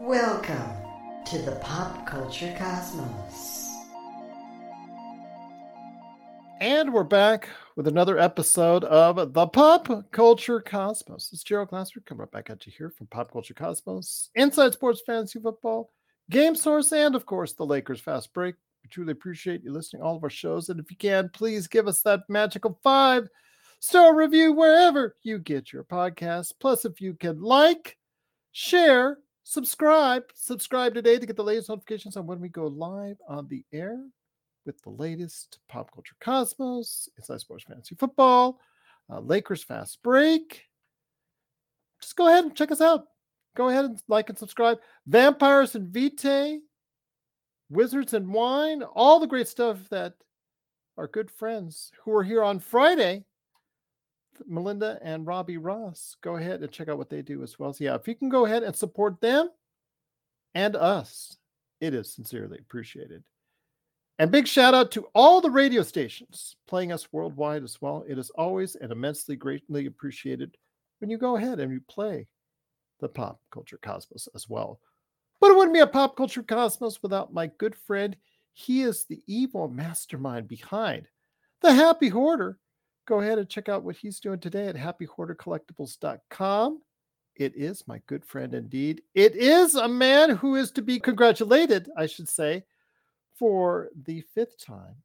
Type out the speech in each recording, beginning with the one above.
Welcome to the Pop Culture Cosmos. And we're back with another episode of the Pop Culture Cosmos. It's Gerald Glasser coming right back at you here from Pop Culture Cosmos, Inside Sports Fantasy Football, Game Source, and of course the Lakers Fast Break. We truly appreciate you listening all of our shows. And if you can, please give us that magical five star review wherever you get your podcast. Plus, if you can like, share, subscribe, subscribe today to get the latest notifications on when we go live on the air with the latest pop culture cosmos, inside sports fantasy football, uh, Lakers fast break. Just go ahead and check us out. Go ahead and like and subscribe. Vampires and Vitae, Wizards and Wine, all the great stuff that our good friends who are here on Friday, Melinda and Robbie Ross, go ahead and check out what they do as well. So, yeah, if you can go ahead and support them and us, it is sincerely appreciated. And big shout out to all the radio stations playing us worldwide as well. It is always and immensely greatly appreciated when you go ahead and you play the pop culture cosmos as well. But it wouldn't be a pop culture cosmos without my good friend. He is the evil mastermind behind the Happy Hoarder. Go ahead and check out what he's doing today at happyhoardercollectibles.com. It is my good friend indeed. It is a man who is to be congratulated, I should say, for the fifth time,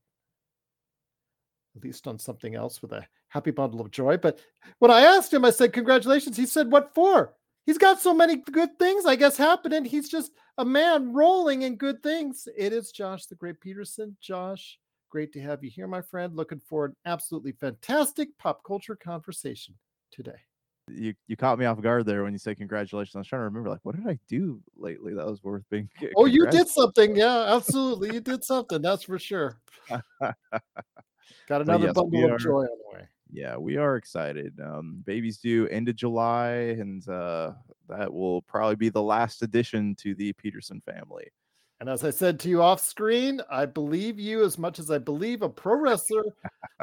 at least on something else with a happy bundle of joy. But when I asked him, I said, Congratulations. He said, What for? He's got so many good things, I guess, happening. He's just a man rolling in good things. It is Josh the Great Peterson. Josh, great to have you here, my friend. Looking for an absolutely fantastic pop culture conversation today you you caught me off guard there when you said congratulations. I was trying to remember, like, what did I do lately that was worth being? Oh, you did something, yeah, absolutely, you did something. That's for sure. Got another yes, bundle are, of joy on the way. Yeah, we are excited. Um, babies due end of July, and uh, that will probably be the last addition to the Peterson family. And as I said to you off screen, I believe you as much as I believe a pro wrestler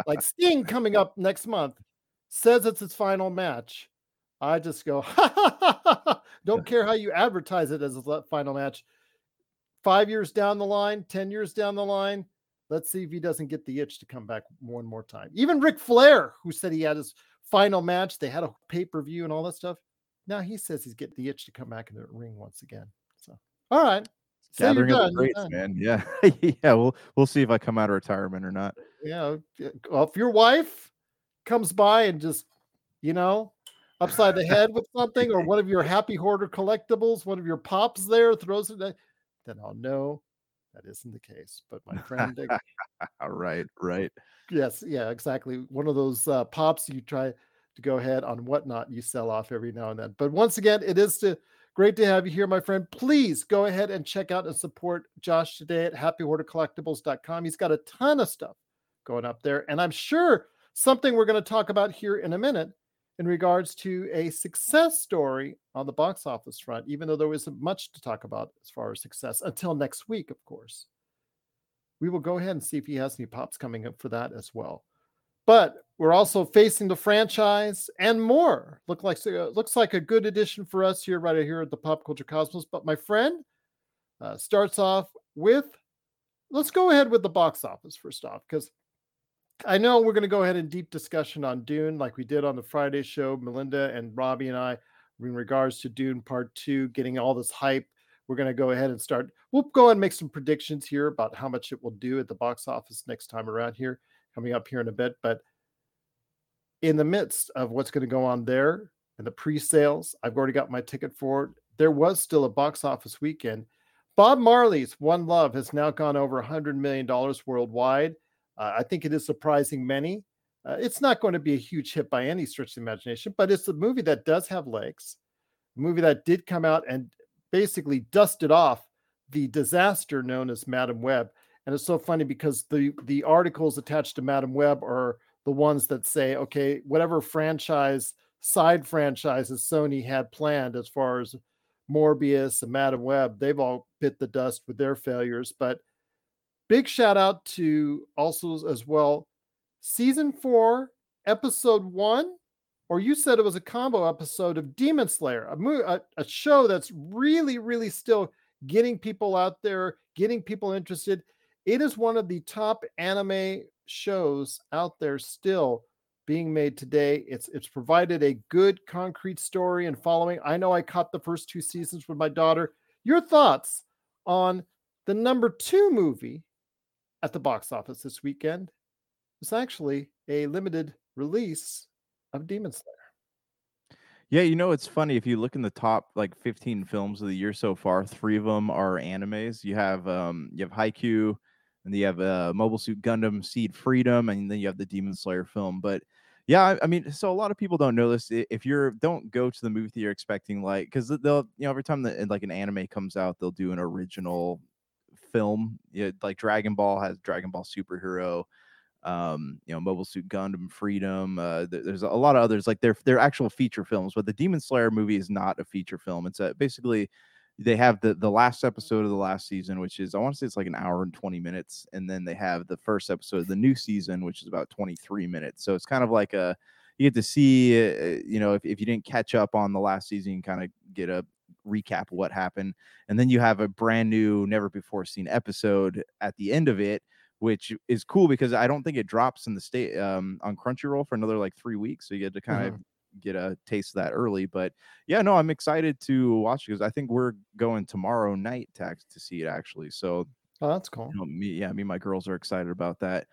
like Sting coming up next month says it's his final match. I just go, don't care how you advertise it as a final match. Five years down the line, 10 years down the line, let's see if he doesn't get the itch to come back one more time. Even Ric Flair, who said he had his final match, they had a pay per view and all that stuff. Now he says he's getting the itch to come back in the ring once again. So, all right. Gathering of the greats, man. Yeah. yeah. We'll, we'll see if I come out of retirement or not. Yeah. Well, if your wife comes by and just, you know, upside the head with something, or one of your happy hoarder collectibles, one of your pops there throws it, then I'll know that isn't the case. But my friend, right, right, yes, yeah, exactly. One of those uh, pops you try to go ahead on whatnot you sell off every now and then. But once again, it is to great to have you here, my friend. Please go ahead and check out and support Josh today at happyhoardercollectibles.com. He's got a ton of stuff going up there, and I'm sure something we're going to talk about here in a minute in regards to a success story on the box office front, even though there isn't much to talk about as far as success until next week, of course. We will go ahead and see if he has any pops coming up for that as well. But we're also facing the franchise and more. Look like uh, looks like a good addition for us here, right here at the Pop Culture Cosmos. But my friend uh, starts off with let's go ahead with the box office first off, because I know we're going to go ahead in deep discussion on Dune, like we did on the Friday show. Melinda and Robbie and I, in regards to Dune Part Two, getting all this hype. We're going to go ahead and start. We'll go and make some predictions here about how much it will do at the box office next time around here, coming up here in a bit. But in the midst of what's going to go on there and the pre-sales, I've already got my ticket for it. There was still a box office weekend. Bob Marley's One Love has now gone over $100 million worldwide. Uh, I think it is surprising many. Uh, it's not going to be a huge hit by any stretch of the imagination, but it's a movie that does have legs. A movie that did come out and basically dusted off the disaster known as Madame Web. And it's so funny because the the articles attached to Madame Web are the ones that say, okay, whatever franchise side franchises Sony had planned as far as Morbius and Madame Web, they've all bit the dust with their failures. But Big shout out to also as well season four, episode one, or you said it was a combo episode of Demon Slayer, a, mo- a, a show that's really, really still getting people out there, getting people interested. It is one of the top anime shows out there still being made today. It's it's provided a good concrete story and following. I know I caught the first two seasons with my daughter. Your thoughts on the number two movie at the box office this weekend? It's actually a limited release of Demon Slayer. Yeah, you know it's funny if you look in the top like 15 films of the year so far, three of them are animes. You have um you have Haikyuu, and you have uh, Mobile Suit Gundam Seed Freedom, and then you have the Demon Slayer film. But yeah, I, I mean, so a lot of people don't know this. If you're don't go to the movie theater expecting like because they'll you know every time that like an anime comes out, they'll do an original film. Yeah, like Dragon Ball has Dragon Ball Superhero um you know mobile suit gundam freedom uh th- there's a lot of others like they're they're actual feature films but the demon slayer movie is not a feature film it's a, basically they have the the last episode of the last season which is i want to say it's like an hour and 20 minutes and then they have the first episode of the new season which is about 23 minutes so it's kind of like a you get to see uh, you know if, if you didn't catch up on the last season you kind of get a recap of what happened and then you have a brand new never before seen episode at the end of it which is cool because I don't think it drops in the state um, on Crunchyroll for another like three weeks. So you get to kind of get a taste of that early. But yeah, no, I'm excited to watch because I think we're going tomorrow night to to see it actually. So Oh, that's cool. you know, me, yeah, me and my girls are excited about that.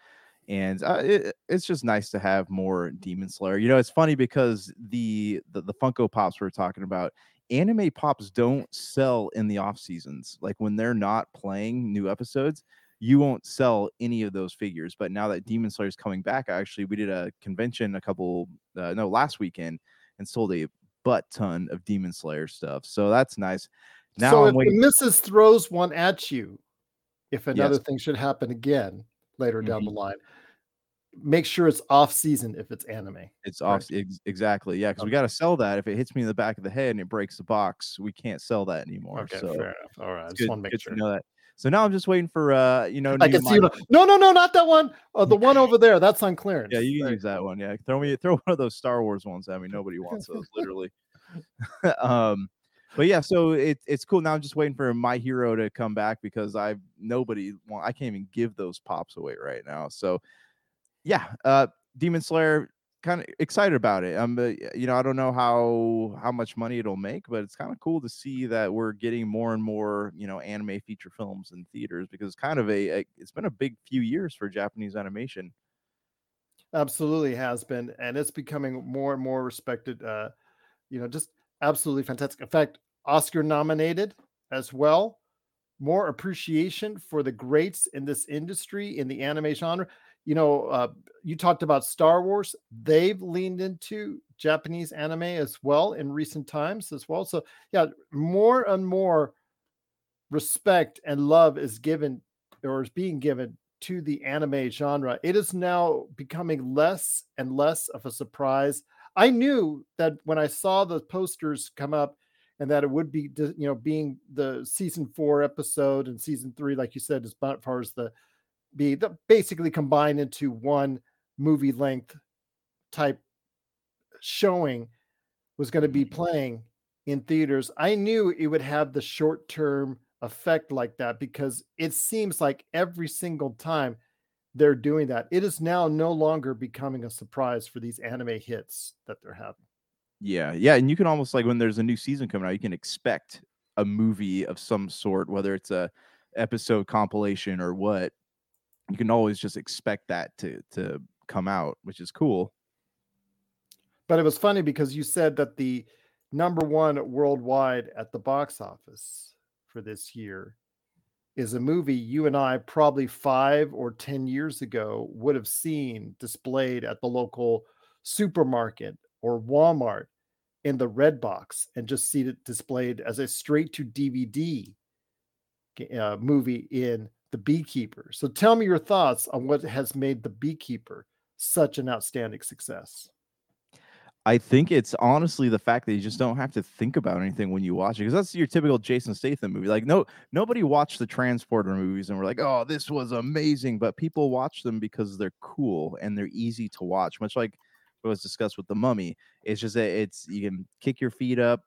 And uh, it, it's just nice to have more Demon Slayer. You know, it's funny because the, the the Funko Pops we're talking about, anime pops don't sell in the off seasons. Like when they're not playing new episodes, you won't sell any of those figures. But now that Demon Slayer is coming back, actually, we did a convention a couple uh, no last weekend and sold a butt ton of Demon Slayer stuff. So that's nice. Now so I'm if the waiting. missus throws one at you, if another Yes. thing should happen again later down Mhm. the line, make sure it's off season if it's anime. It's off ex- exactly, yeah, because we got to sell that. If it hits me in the back of the head and it breaks the box, we can't sell that anymore. Okay, so fair enough. All right, I just want to make sure. to know that. So now I'm just waiting for uh, you know, I can see. The- No, no, no, not that one. Oh, the one over there. That's on clearance. Yeah, you can There use that one. Yeah, throw me throw one of those Star Wars ones at me. Nobody wants those, literally. um, but yeah, so it, it's cool. Now I'm just waiting for my hero to come back because I've nobody want I can't even give those pops away right now. So yeah, uh Demon Slayer kind of excited about it. Um, you know, I don't know how how much money it'll make, but it's kind of cool to see that we're getting more and more, you know, anime feature films in theaters because it's kind of a, a it's been a big few years for Japanese animation. absolutely has been and it's becoming more and more respected uh you know just absolutely fantastic in fact oscar nominated as well more appreciation for the greats in this industry in the anime genre you know uh you talked about star wars. They've leaned into japanese anime as well in recent times as well. So yeah more and more respect and love is given or is being given to the anime genre, it is now becoming less and less of a surprise. I knew that when I saw the posters come up and that it would be, you know, being the season four episode and season three, like you said, as far as the be the, basically combined into one movie length type showing was going to be mm. playing in theaters. I knew it would have the short term effect like that because it seems like every single time they're doing that, it is now no longer becoming a surprise for these anime hits that they're having. Yeah, yeah, and you can almost like when there's a new season coming out, you can expect a movie of some sort, whether it's a episode compilation or what. You can always just expect that to to come out, which is cool. But it was funny because you said that the number one worldwide at the box office for this year is a movie you and I probably five or 10 years ago would have seen displayed at the local supermarket or Walmart in the red box and just see it displayed as a straight to DVD uh, movie in The Beekeeper. So tell me your thoughts on what has made The Beekeeper such an outstanding success. I think it's honestly the fact that you just don't have to think about anything when you watch it because that's your typical Jason Statham movie. Like, no, nobody watched the Transporter movies and we're like, oh, this was amazing. But people watch them because they're cool and they're easy to watch, much like was discussed with the mummy. It's just that it's you can kick your feet up,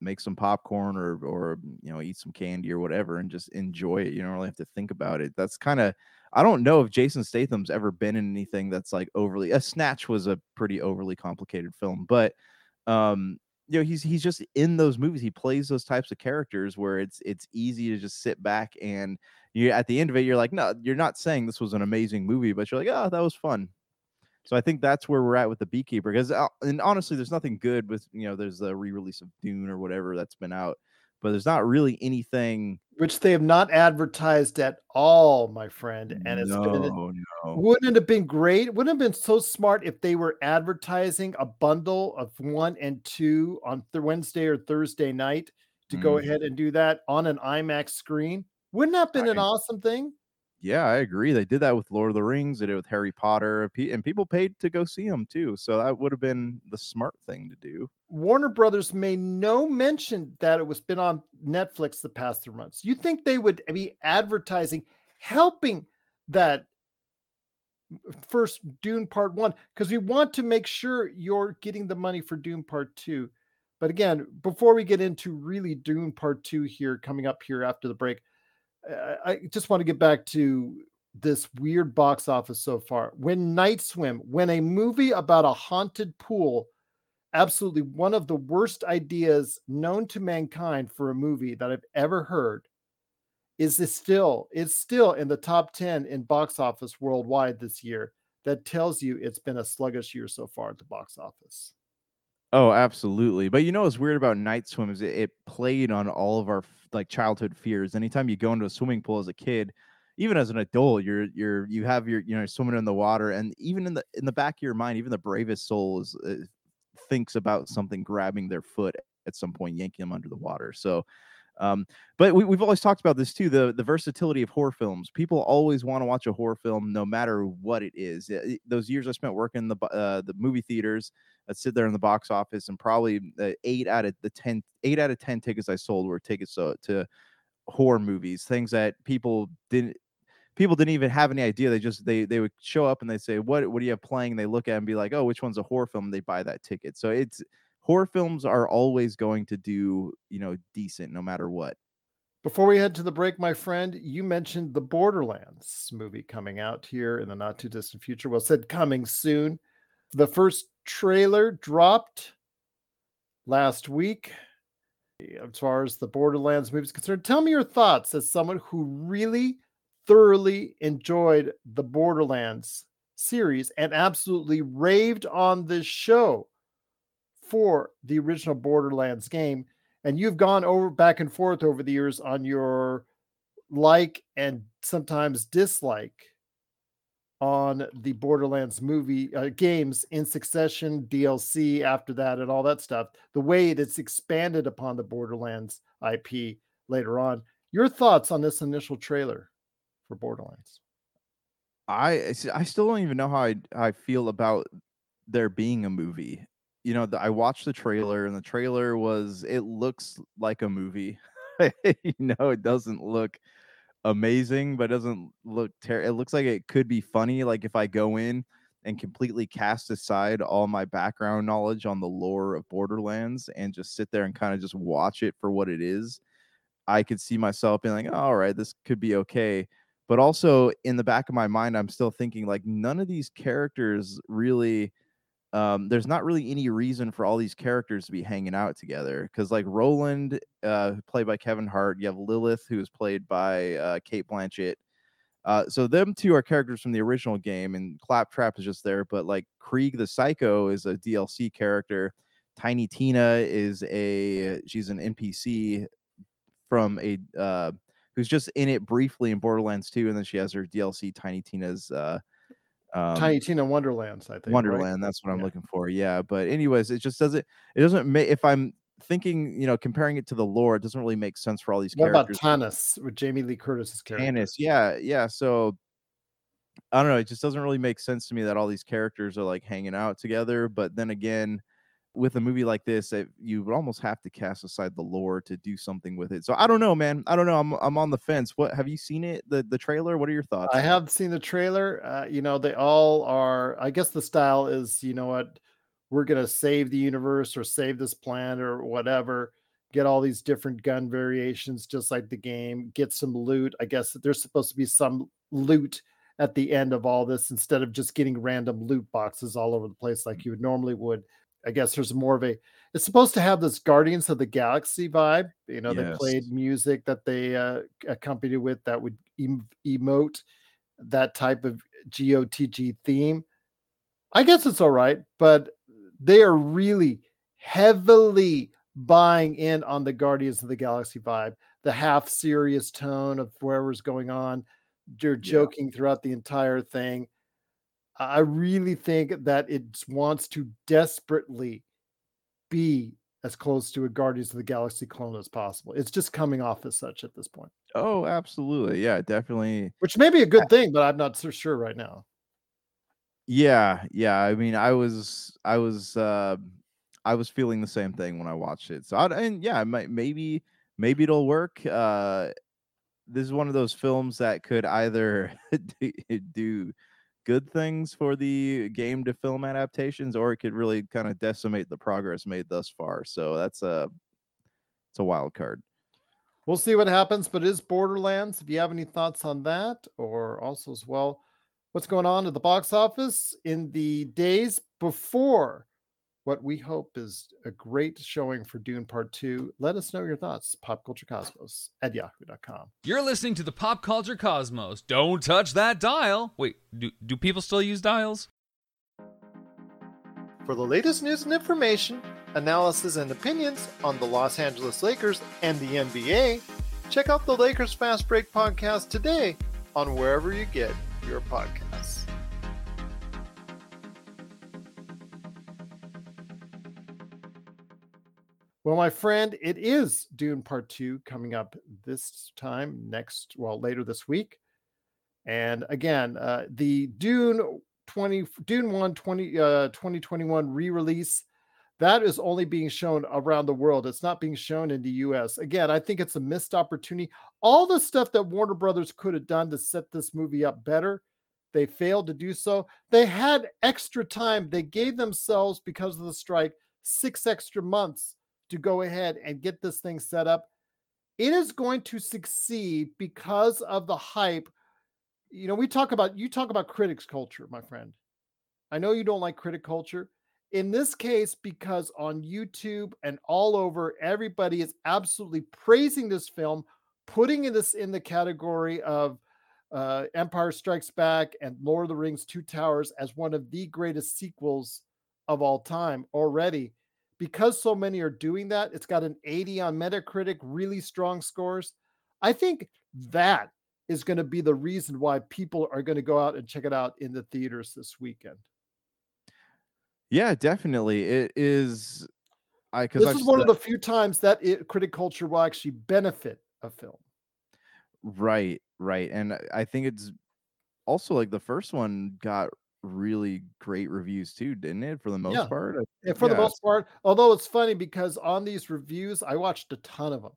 make some popcorn or or you know eat some candy or whatever and just enjoy it. You don't really have to think about it. That's kind of I don't know if Jason Statham's ever been in anything that's like overly. A Snatch was a pretty overly complicated film, but um you know he's he's just in those movies he plays those types of characters where it's it's easy to just sit back and you at the end of it you're like no you're not saying this was an amazing movie but you're like oh that was fun so i think that's where we're at with the beekeeper because uh, and honestly there's nothing good with you know there's the re-release of dune or whatever that's been out but there's not really anything which they have not advertised at all, my friend. And it's no, been, no. wouldn't it have been great? Wouldn't it have been so smart if they were advertising a bundle of one and two on th- Wednesday or Thursday night to go Mm. ahead and do that on an IMAX screen? Wouldn't that have been an awesome thing? Yeah, I agree. They did that with Lord of the Rings. They did it with Harry Potter, and people paid to go see them too. So that would have been the smart thing to do. Warner Brothers made no mention that it was been on Netflix the past three months. You think they would be advertising, helping that first Dune Part One because we want to make sure you're getting the money for Dune Part Two. But again, before we get into really Dune Part Two here coming up here after the break, I just want to get back to this weird box office so far. When Night Swim, when a movie about a haunted pool absolutely one of the worst ideas known to mankind for a movie that I've ever heard is this still it's still in the top 10 in box office worldwide this year that tells you it's been a sluggish year so far at the box office Oh, absolutely. But you know what's weird about Night Swim is it, it played on all of our like childhood fears. Anytime you go into a swimming pool as a kid, even as an adult, you're you're you have your you know swimming in the water, and even in the in the back of your mind, even the bravest soul is uh, thinks about something grabbing their foot at some point, yanking them under the water. So. Um, but we, we've always talked about this too the the versatility of horror films. People always want to watch a horror film, no matter what it is. It- Those years I spent working in the uh, the movie theaters, I'd sit there in the box office, and probably uh, eight out of the ten, eight out of ten tickets I sold were tickets to, to horror movies, things that people didn't people didn't even have any idea. They just they they would show up and they say, "What what do you have playing?" And they look at and be like, "Oh, which one's a horror film?" And they buy that ticket. So it's horror films are always going to do you know decent no matter what. before we head to the break my friend you mentioned the borderlands movie coming out here in the not too distant future. Well said coming soon. The first trailer dropped last week as far as the borderlands movie is concerned. Tell me your thoughts as someone who really thoroughly enjoyed the borderlands series and absolutely raved on this show for the original borderlands game and you've gone over back and forth over the years on your like and sometimes dislike on the Borderlands movie uh, games in succession, DLC after that, and all that stuff. The way it's expanded upon the Borderlands IP later on. Your thoughts on this initial trailer for Borderlands? I I still don't even know how I I feel about there being a movie. You know, the, I watched the trailer and the trailer was it looks like a movie. you know, it doesn't look amazing, but it doesn't look terrible. it looks like it could be funny like if I go in and completely cast aside all my background knowledge on the lore of Borderlands and just sit there and kind of just watch it for what it is. I could see myself being like, "Oh, all right, this could be okay but also in the back of my mind i'm still thinking like none of these characters really um there's not really any reason for all these characters to be hanging out together because like roland uh played by kevin hart you have lilith who is played by uh cate blanchett uh so them two are characters from the original game and claptrap is just there but like krieg the psycho is a dlc character tiny tina is a she's an npc from a uh who's just in it briefly in Borderlands 2, and then she has her DLC Tiny Tina's uh um, Tiny Tina Wonderlands, I think. right? Wonderland. That's what I'm Yeah. looking for. Yeah, but anyways, it just doesn't. It doesn't make if I'm thinking, you know, comparing it to the lore, it doesn't really make sense for all these characters. What about. Tannis with Jamie Lee Curtis's character? Tannis, yeah, yeah. So I don't know. It just doesn't really make sense to me that all these characters are like hanging out together. But then again, with a movie like this, you would almost have to cast aside the lore to do something with it. So I don't know, man. I don't know. I'm I'm on the fence. What have you seen it? The the trailer? What are your thoughts? I have seen the trailer. Uh, you know, they all are. I guess the style is, you know what, we're gonna save the universe or save this planet or whatever. Get all these different gun variations, just like the game. Get some loot. I guess there's supposed to be some loot at the end of all this instead of just getting random loot boxes all over the place like you would normally would I guess there's more of a it's supposed to have this Guardians of the Galaxy vibe. You know, yes. they played music that they uh, accompanied with that would em- emote that type of GOTG theme. I guess it's all right, but they are really heavily buying in on the Guardians of the Galaxy vibe, the half serious tone of whatever's going on. You're joking yeah. throughout the entire thing. I really think that it wants to desperately be as close to a Guardians of the Galaxy clone as possible. It's just coming off as such at this point. Oh, absolutely. Yeah, definitely. Which may be a good thing, but I'm not so sure right now. Yeah, yeah. I mean, I was I was uh I was feeling the same thing when I watched it. So I and yeah, might, maybe maybe it'll work. Uh this is one of those films that could either do good things for the game to film adaptations, or it could really kind of decimate the progress made thus far. So that's a it's a wild card. We'll see what happens, but it is Borderlands. If you have any thoughts on that, or also as well, what's going on at the box office in the days before what we hope is a great showing for Dune Part 2. Let us know your thoughts. Pop Culture Cosmos at yahoo.com. You're listening to the Pop Culture Cosmos. Don't touch that dial. Wait, do, do people still use dials? For the latest news and information, analysis and opinions on the Los Angeles Lakers and the NBA, check out the Lakers Fast Break podcast today on wherever you get your podcasts. Well, my friend, it is Dune Part 2 coming up this time next, well, later this week. And again, uh, the Dune 20 Dune 1 20 uh, 2021 re-release that is only being shown around the world. It's not being shown in the US. Again, I think it's a missed opportunity. All the stuff that Warner Brothers could have done to set this movie up better, they failed to do so. They had extra time. They gave themselves because of the strike 6 extra months to go ahead and get this thing set up. It is going to succeed because of the hype. You know, we talk about you talk about critics culture, my friend. I know you don't like critic culture. In this case, because on YouTube and all over, everybody is absolutely praising this film, putting this in the category of uh, Empire Strikes Back and Lord of the Rings Two Towers as one of the greatest sequels of all time already because so many are doing that, it's got an 80 on Metacritic, really strong scores. I think that is going to be the reason why people are going to go out and check it out in the theaters this weekend. Yeah, definitely. It is. I because this I've, is one of the few times that it, critic culture will actually benefit a film. Right, right, and I think it's also like the first one got really great reviews too, didn't it? For the most yeah. part, yeah, for yeah. the most part. Although it's funny because on these reviews, I watched a ton of them.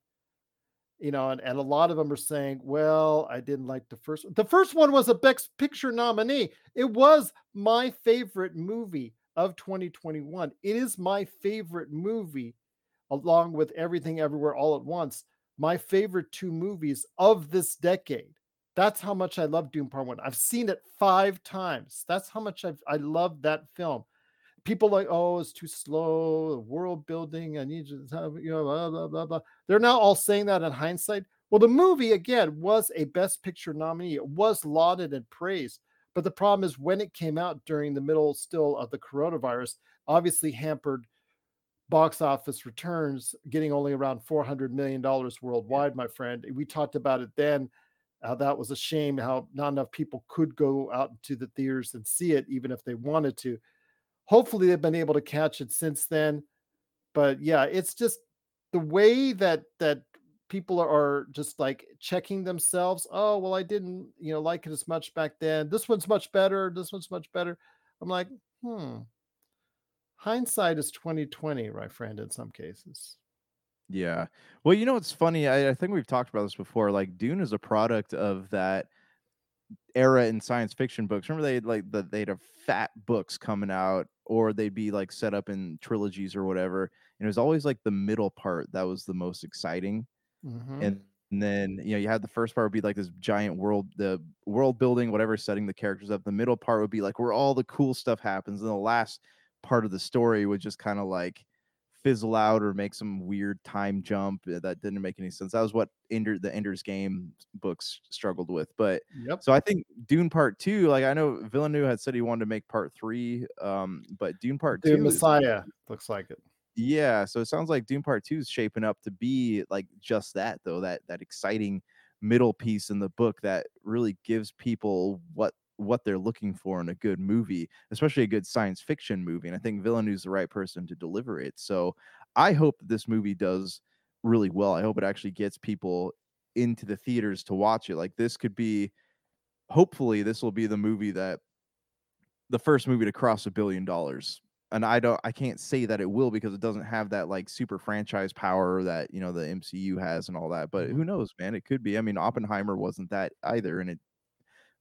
You know, and, and a lot of them are saying, "Well, I didn't like the first. The first one was a Best Picture nominee. It was my favorite movie of 2021. It is my favorite movie, along with Everything Everywhere All at Once. My favorite two movies of this decade." That's how much I love Dune Part One. I've seen it five times. That's how much I've, I love that film. People like, oh, it's too slow. World building. I need to have, you know, blah, blah, blah, blah. They're now all saying that in hindsight. Well, the movie, again, was a Best Picture nominee. It was lauded and praised. But the problem is when it came out during the middle still of the coronavirus, obviously hampered box office returns, getting only around $400 million worldwide, my friend. We talked about it then how that was a shame how not enough people could go out to the theaters and see it even if they wanted to. Hopefully they've been able to catch it since then but yeah it's just the way that that people are just like checking themselves oh well i didn't you know like it as much back then. This one's much better. This one's much better. I'm like hmm. Hindsight is 2020, my friend, in some cases. Yeah. Well, you know what's funny? I, I think we've talked about this before. Like Dune is a product of that era in science fiction books. Remember they like the they'd have fat books coming out, or they'd be like set up in trilogies or whatever. And it was always like the middle part that was the most exciting. Mhm. And, and then you know you had the first part would be like this giant world, the world building, whatever, setting the characters up. The middle part would be like where all the cool stuff happens, and the last part of the story would just kind of like fizzle out or make some weird time jump uh, that didn't make any sense. That was what Ender the Ender's Game books struggled with. But Yep. so I think Dune Part Two, like I know Villeneuve had said he wanted to make Part Three, um, but Dune Part Dune Two, Messiah looks like it. yeah. So it sounds like Dune Part Two is shaping up to be like just that, though that that exciting middle piece in the book that really gives people what what they're looking for in a good movie, especially a good science fiction movie. And I think Villeneuve's the right person to deliver it. So I hope that this movie does really well. I hope it actually gets people into the theaters to watch it. Like this could be hopefully this will be the movie that the first movie to cross a billion dollars. And I don't I can't say that it will because it doesn't have that like super franchise power that you know the MCU has and all that. But mm-hmm. who knows, man? It could be. I mean, Oppenheimer wasn't that either, and it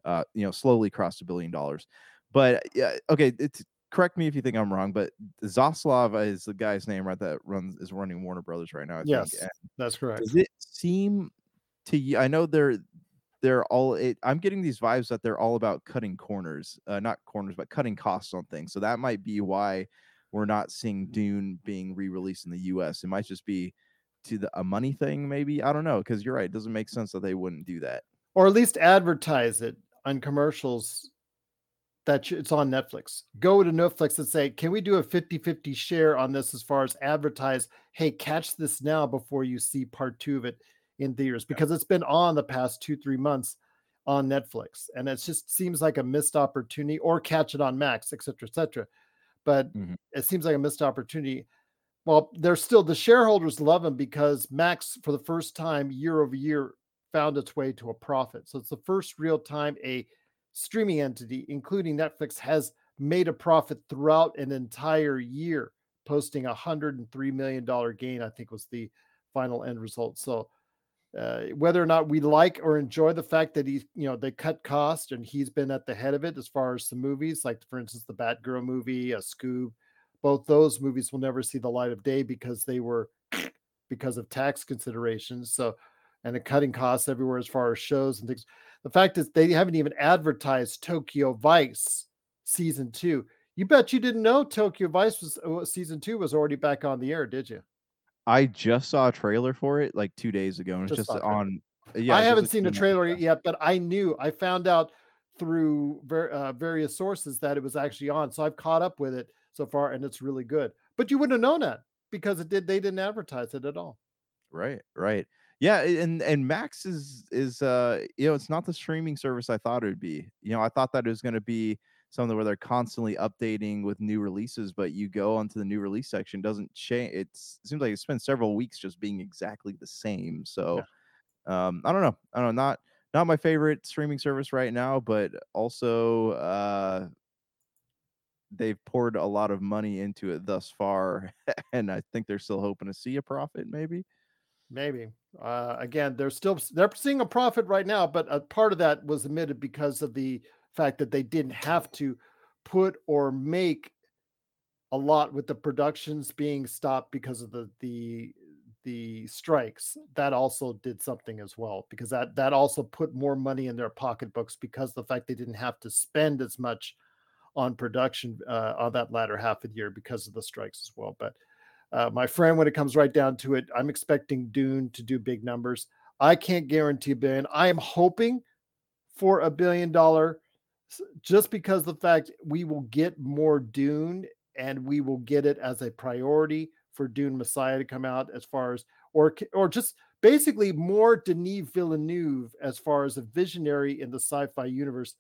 uh you know slowly crossed a billion dollars. But yeah, okay, it's correct me if you think I'm wrong, but Zaslav is the guy's name right that runs is running Warner Brothers right now. I Yes, think. That's correct. does it seem to you? I know they're they're all. It, I'm getting these vibes that they're all about cutting corners, uh, not corners, but cutting costs on things. So that might be why we're not seeing Dune being re-released in the U.S. It might just be to the a money thing, maybe. I don't know, because you're right. It doesn't make sense that they wouldn't do that. Or at least advertise it on commercials that it's on Netflix. Go to Netflix and say, can we do a 50 50 share on this as far as advertise? Hey, catch this now before you see part two of it in theaters because it's been on the past two, three months on Netflix. And it just seems like a missed opportunity or catch it on Max, et cetera, et cetera. But Mhm. it seems like a missed opportunity. Well, they're still the shareholders love them because Max, for the first time year over year, found its way to a profit. So it's the first real time a streaming entity, including Netflix, has made a profit throughout an entire year, posting a hundred and three million dollar gain. I think was the final end result. So uh, whether or not we like or enjoy the fact that he's, you know, they cut cost and he's been at the head of it as far as the movies, like for instance, the Batgirl movie, a Scoob, both those movies will never see the light of day because they were because of tax considerations. So, and the cutting costs everywhere as far as shows and things. The fact is they haven't even advertised Tokyo Vice season two. You bet you didn't know Tokyo Vice was uh, season two was already back on the air, did you? I just saw a trailer for it like two days ago, and it's Just on. Yeah, I haven't seen the two-minute trailer video. yet, but I knew I found out through ver- uh, various sources that it was actually on. So I've caught up with it so far, and it's really good. But you wouldn't have known that because it did. They didn't advertise it at all. Right, right. Yeah, and and Max is is uh you know, it's not the streaming service I thought it would be. You know, I thought that it was going to be something where they're constantly updating with new releases, but you go onto the new release section, doesn't change. It's, it seems like it's been several weeks just being exactly the same. So, um, I don't know. I don't know. Not not my favorite streaming service right now, but also uh they've poured a lot of money into it thus far, and I think they're still hoping to see a profit, maybe. Maybe. Uh, again, they're still they're seeing a profit right now, but a part of that was admitted because of the fact that they didn't have to put or make a lot with the productions being stopped because of the the the strikes. That also did something as well because that that also put more money in their pocketbooks because the fact they didn't have to spend as much on production uh, on that latter half of the year because of the strikes as well. But uh, my friend, when it comes right down to it, I'm expecting Dune to do big numbers. I can't guarantee a billion. I am hoping for a billion dollar just because the fact we will get more Dune and we will get it as a priority for Dune Messiah to come out as far as or or just basically more Denis Villeneuve as far as a visionary in the sci-fi universe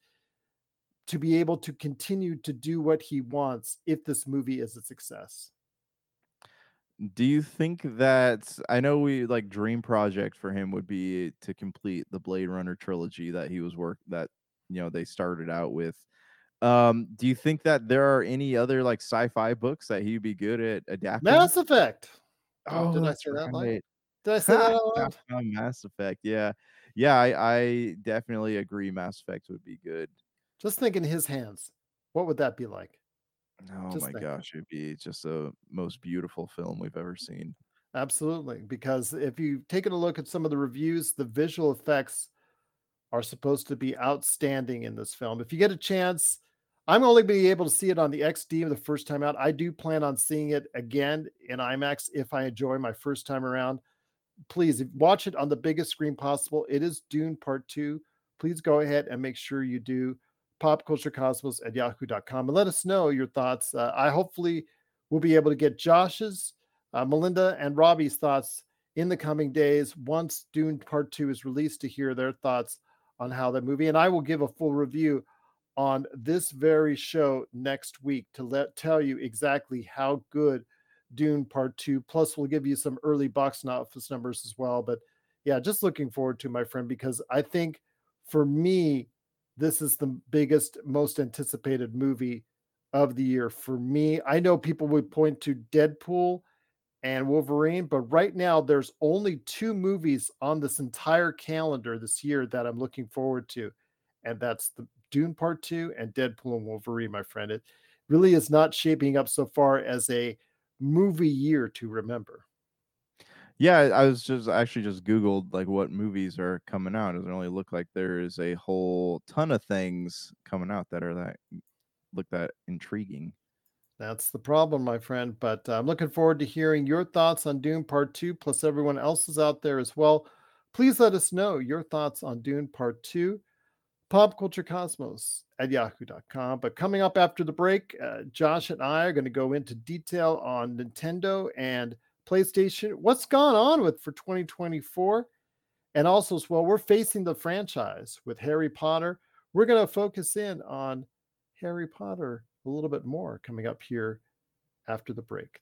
to be able to continue to do what he wants if this movie is a success. Do you think that I know we like dream project for him would be to complete the Blade Runner trilogy that he was work that you know they started out with. Um, do you think that there are any other like sci-fi books that he'd be good at adapting? Mass Effect. Oh, did I that's say that? Right. did I say that out loud? Oh, Mass Effect. Yeah. Yeah, I, I definitely agree Mass Effect would be good. Just think in his hands. What would that be like? Oh Just my think. gosh, it'd be just the most beautiful film we've ever seen. Absolutely. Because if you've taken a look at some of the reviews, the visual effects are supposed to be outstanding in this film. If you get a chance, I'm only be able to see it on the XD the first time out. I do plan on seeing it again in IMAX if I enjoy my first time around. Please watch it on the biggest screen possible. It is Dune Part 2. Please go ahead and make sure you do popculturecosmos at yahoo.com and let us know your thoughts. Uh, I hopefully will be able to get Josh's, uh, Melinda, and Robbie's thoughts in the coming days once Dune Part 2 is released to hear their thoughts on how the movie. And I will give a full review on this very show next week to let tell you exactly how good Dune Part 2. Plus, we'll give you some early box office numbers as well. But yeah, just looking forward to my friend because I think for me, this is the biggest, most anticipated movie of the year for me. I know people would point to Deadpool and Wolverine, but right now there's only two movies on this entire calendar this year that I'm looking forward to, and that's the Dune Part 2 and Deadpool and Wolverine, my friend. It really is not shaping up so far as a movie year to remember. Yeah, I was just actually just Googled like what movies are coming out. It doesn't really look like there is a whole ton of things coming out that are that look that intriguing. That's the problem, my friend. But uh, I'm looking forward to hearing your thoughts on Dune Part 2, plus everyone else's out there as well. Please let us know your thoughts on Dune Part 2, popculturecosmos at yahoo.com. But coming up after the break, uh, Josh and I are going to go into detail on Nintendo and PlayStation, what's gone on with for 2024. And also, as well, we're facing the franchise with Harry Potter. We're going to focus in on Harry Potter a little bit more coming up here after the break.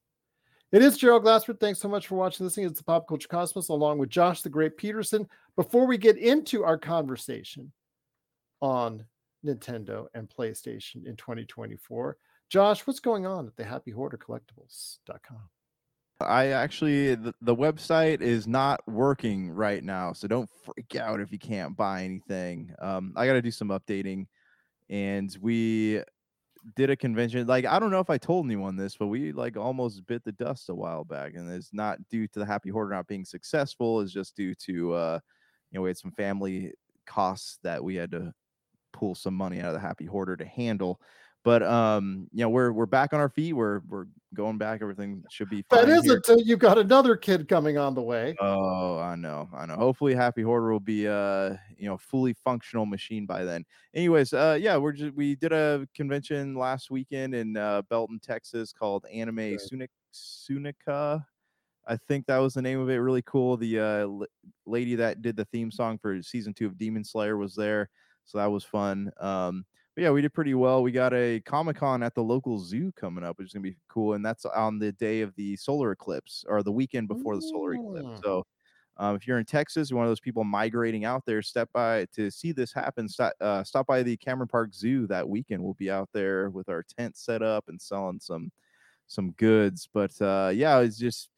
It is Gerald Glassford. Thanks so much for watching this. It's the Pop Culture Cosmos along with Josh the Great Peterson. Before we get into our conversation on Nintendo and PlayStation in 2024, Josh, what's going on at the Happy Hoarder Collectibles.com? I actually the, the website is not working right now, so don't freak out if you can't buy anything. Um, I got to do some updating, and we did a convention. Like I don't know if I told anyone this, but we like almost bit the dust a while back, and it's not due to the Happy Hoarder not being successful. It's just due to uh, you know we had some family costs that we had to pull some money out of the Happy Hoarder to handle. But um, you know, we're we're back on our feet. We're we're going back. Everything should be fine. That is here. until you've got another kid coming on the way. Oh, I know, I know. Hopefully, Happy Hoarder will be uh, you know, fully functional machine by then. Anyways, uh, yeah, we're just we did a convention last weekend in uh, Belton, Texas, called Anime Sunica. I think that was the name of it. Really cool. The uh, l- lady that did the theme song for season two of Demon Slayer was there, so that was fun. Um, but yeah, we did pretty well. We got a Comic Con at the local zoo coming up, which is gonna be cool, and that's on the day of the solar eclipse or the weekend before the solar eclipse. So, um, if you're in Texas, you're one of those people migrating out there, step by to see this happen. Stop, uh, stop by the Cameron Park Zoo that weekend. We'll be out there with our tent set up and selling some some goods. But uh, yeah, it's just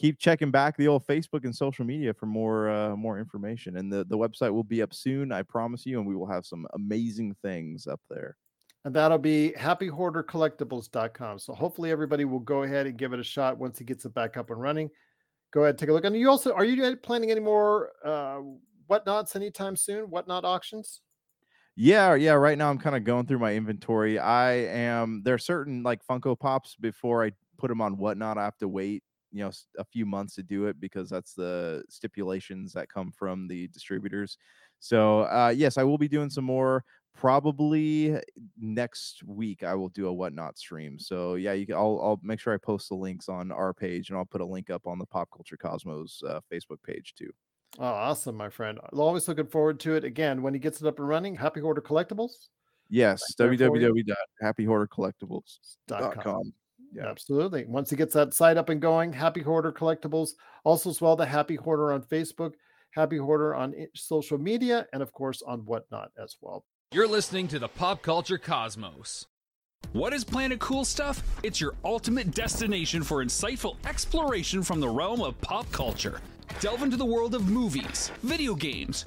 keep checking back the old Facebook and social media for more uh, more information. And the the website will be up soon, I promise you, and we will have some amazing things up there. And that'll be happyhoardercollectibles.com. So hopefully everybody will go ahead and give it a shot once it gets it back up and running. Go ahead, take a look. And you also are you planning any more uh whatnots anytime soon? Whatnot auctions? Yeah, yeah. Right now, I'm kind of going through my inventory. I am there are certain like Funko Pops before I put them on whatnot. I have to wait, you know, a few months to do it because that's the stipulations that come from the distributors. So, uh, yes, I will be doing some more. Probably next week, I will do a whatnot stream. So, yeah, you can. I'll, I'll make sure I post the links on our page, and I'll put a link up on the Pop Culture Cosmos uh, Facebook page too. Oh, awesome, my friend. Always looking forward to it. Again, when he gets it up and running, Happy Hoarder Collectibles. Yes, www.happyhoardercollectibles.com. Yeah. Absolutely. Once he gets that site up and going, Happy Hoarder Collectibles. Also, as well, the Happy Hoarder on Facebook, Happy Hoarder on social media, and of course on Whatnot as well. You're listening to the Pop Culture Cosmos. What is Planet Cool Stuff? It's your ultimate destination for insightful exploration from the realm of pop culture. Delve into the world of movies, video games,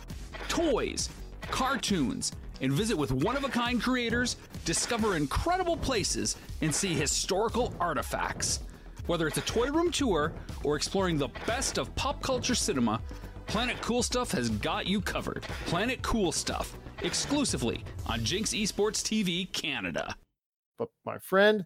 toys, cartoons, and visit with one of a kind creators, discover incredible places, and see historical artifacts. Whether it's a toy room tour or exploring the best of pop culture cinema, Planet Cool Stuff has got you covered. Planet Cool Stuff, exclusively on Jinx Esports TV Canada. But my friend,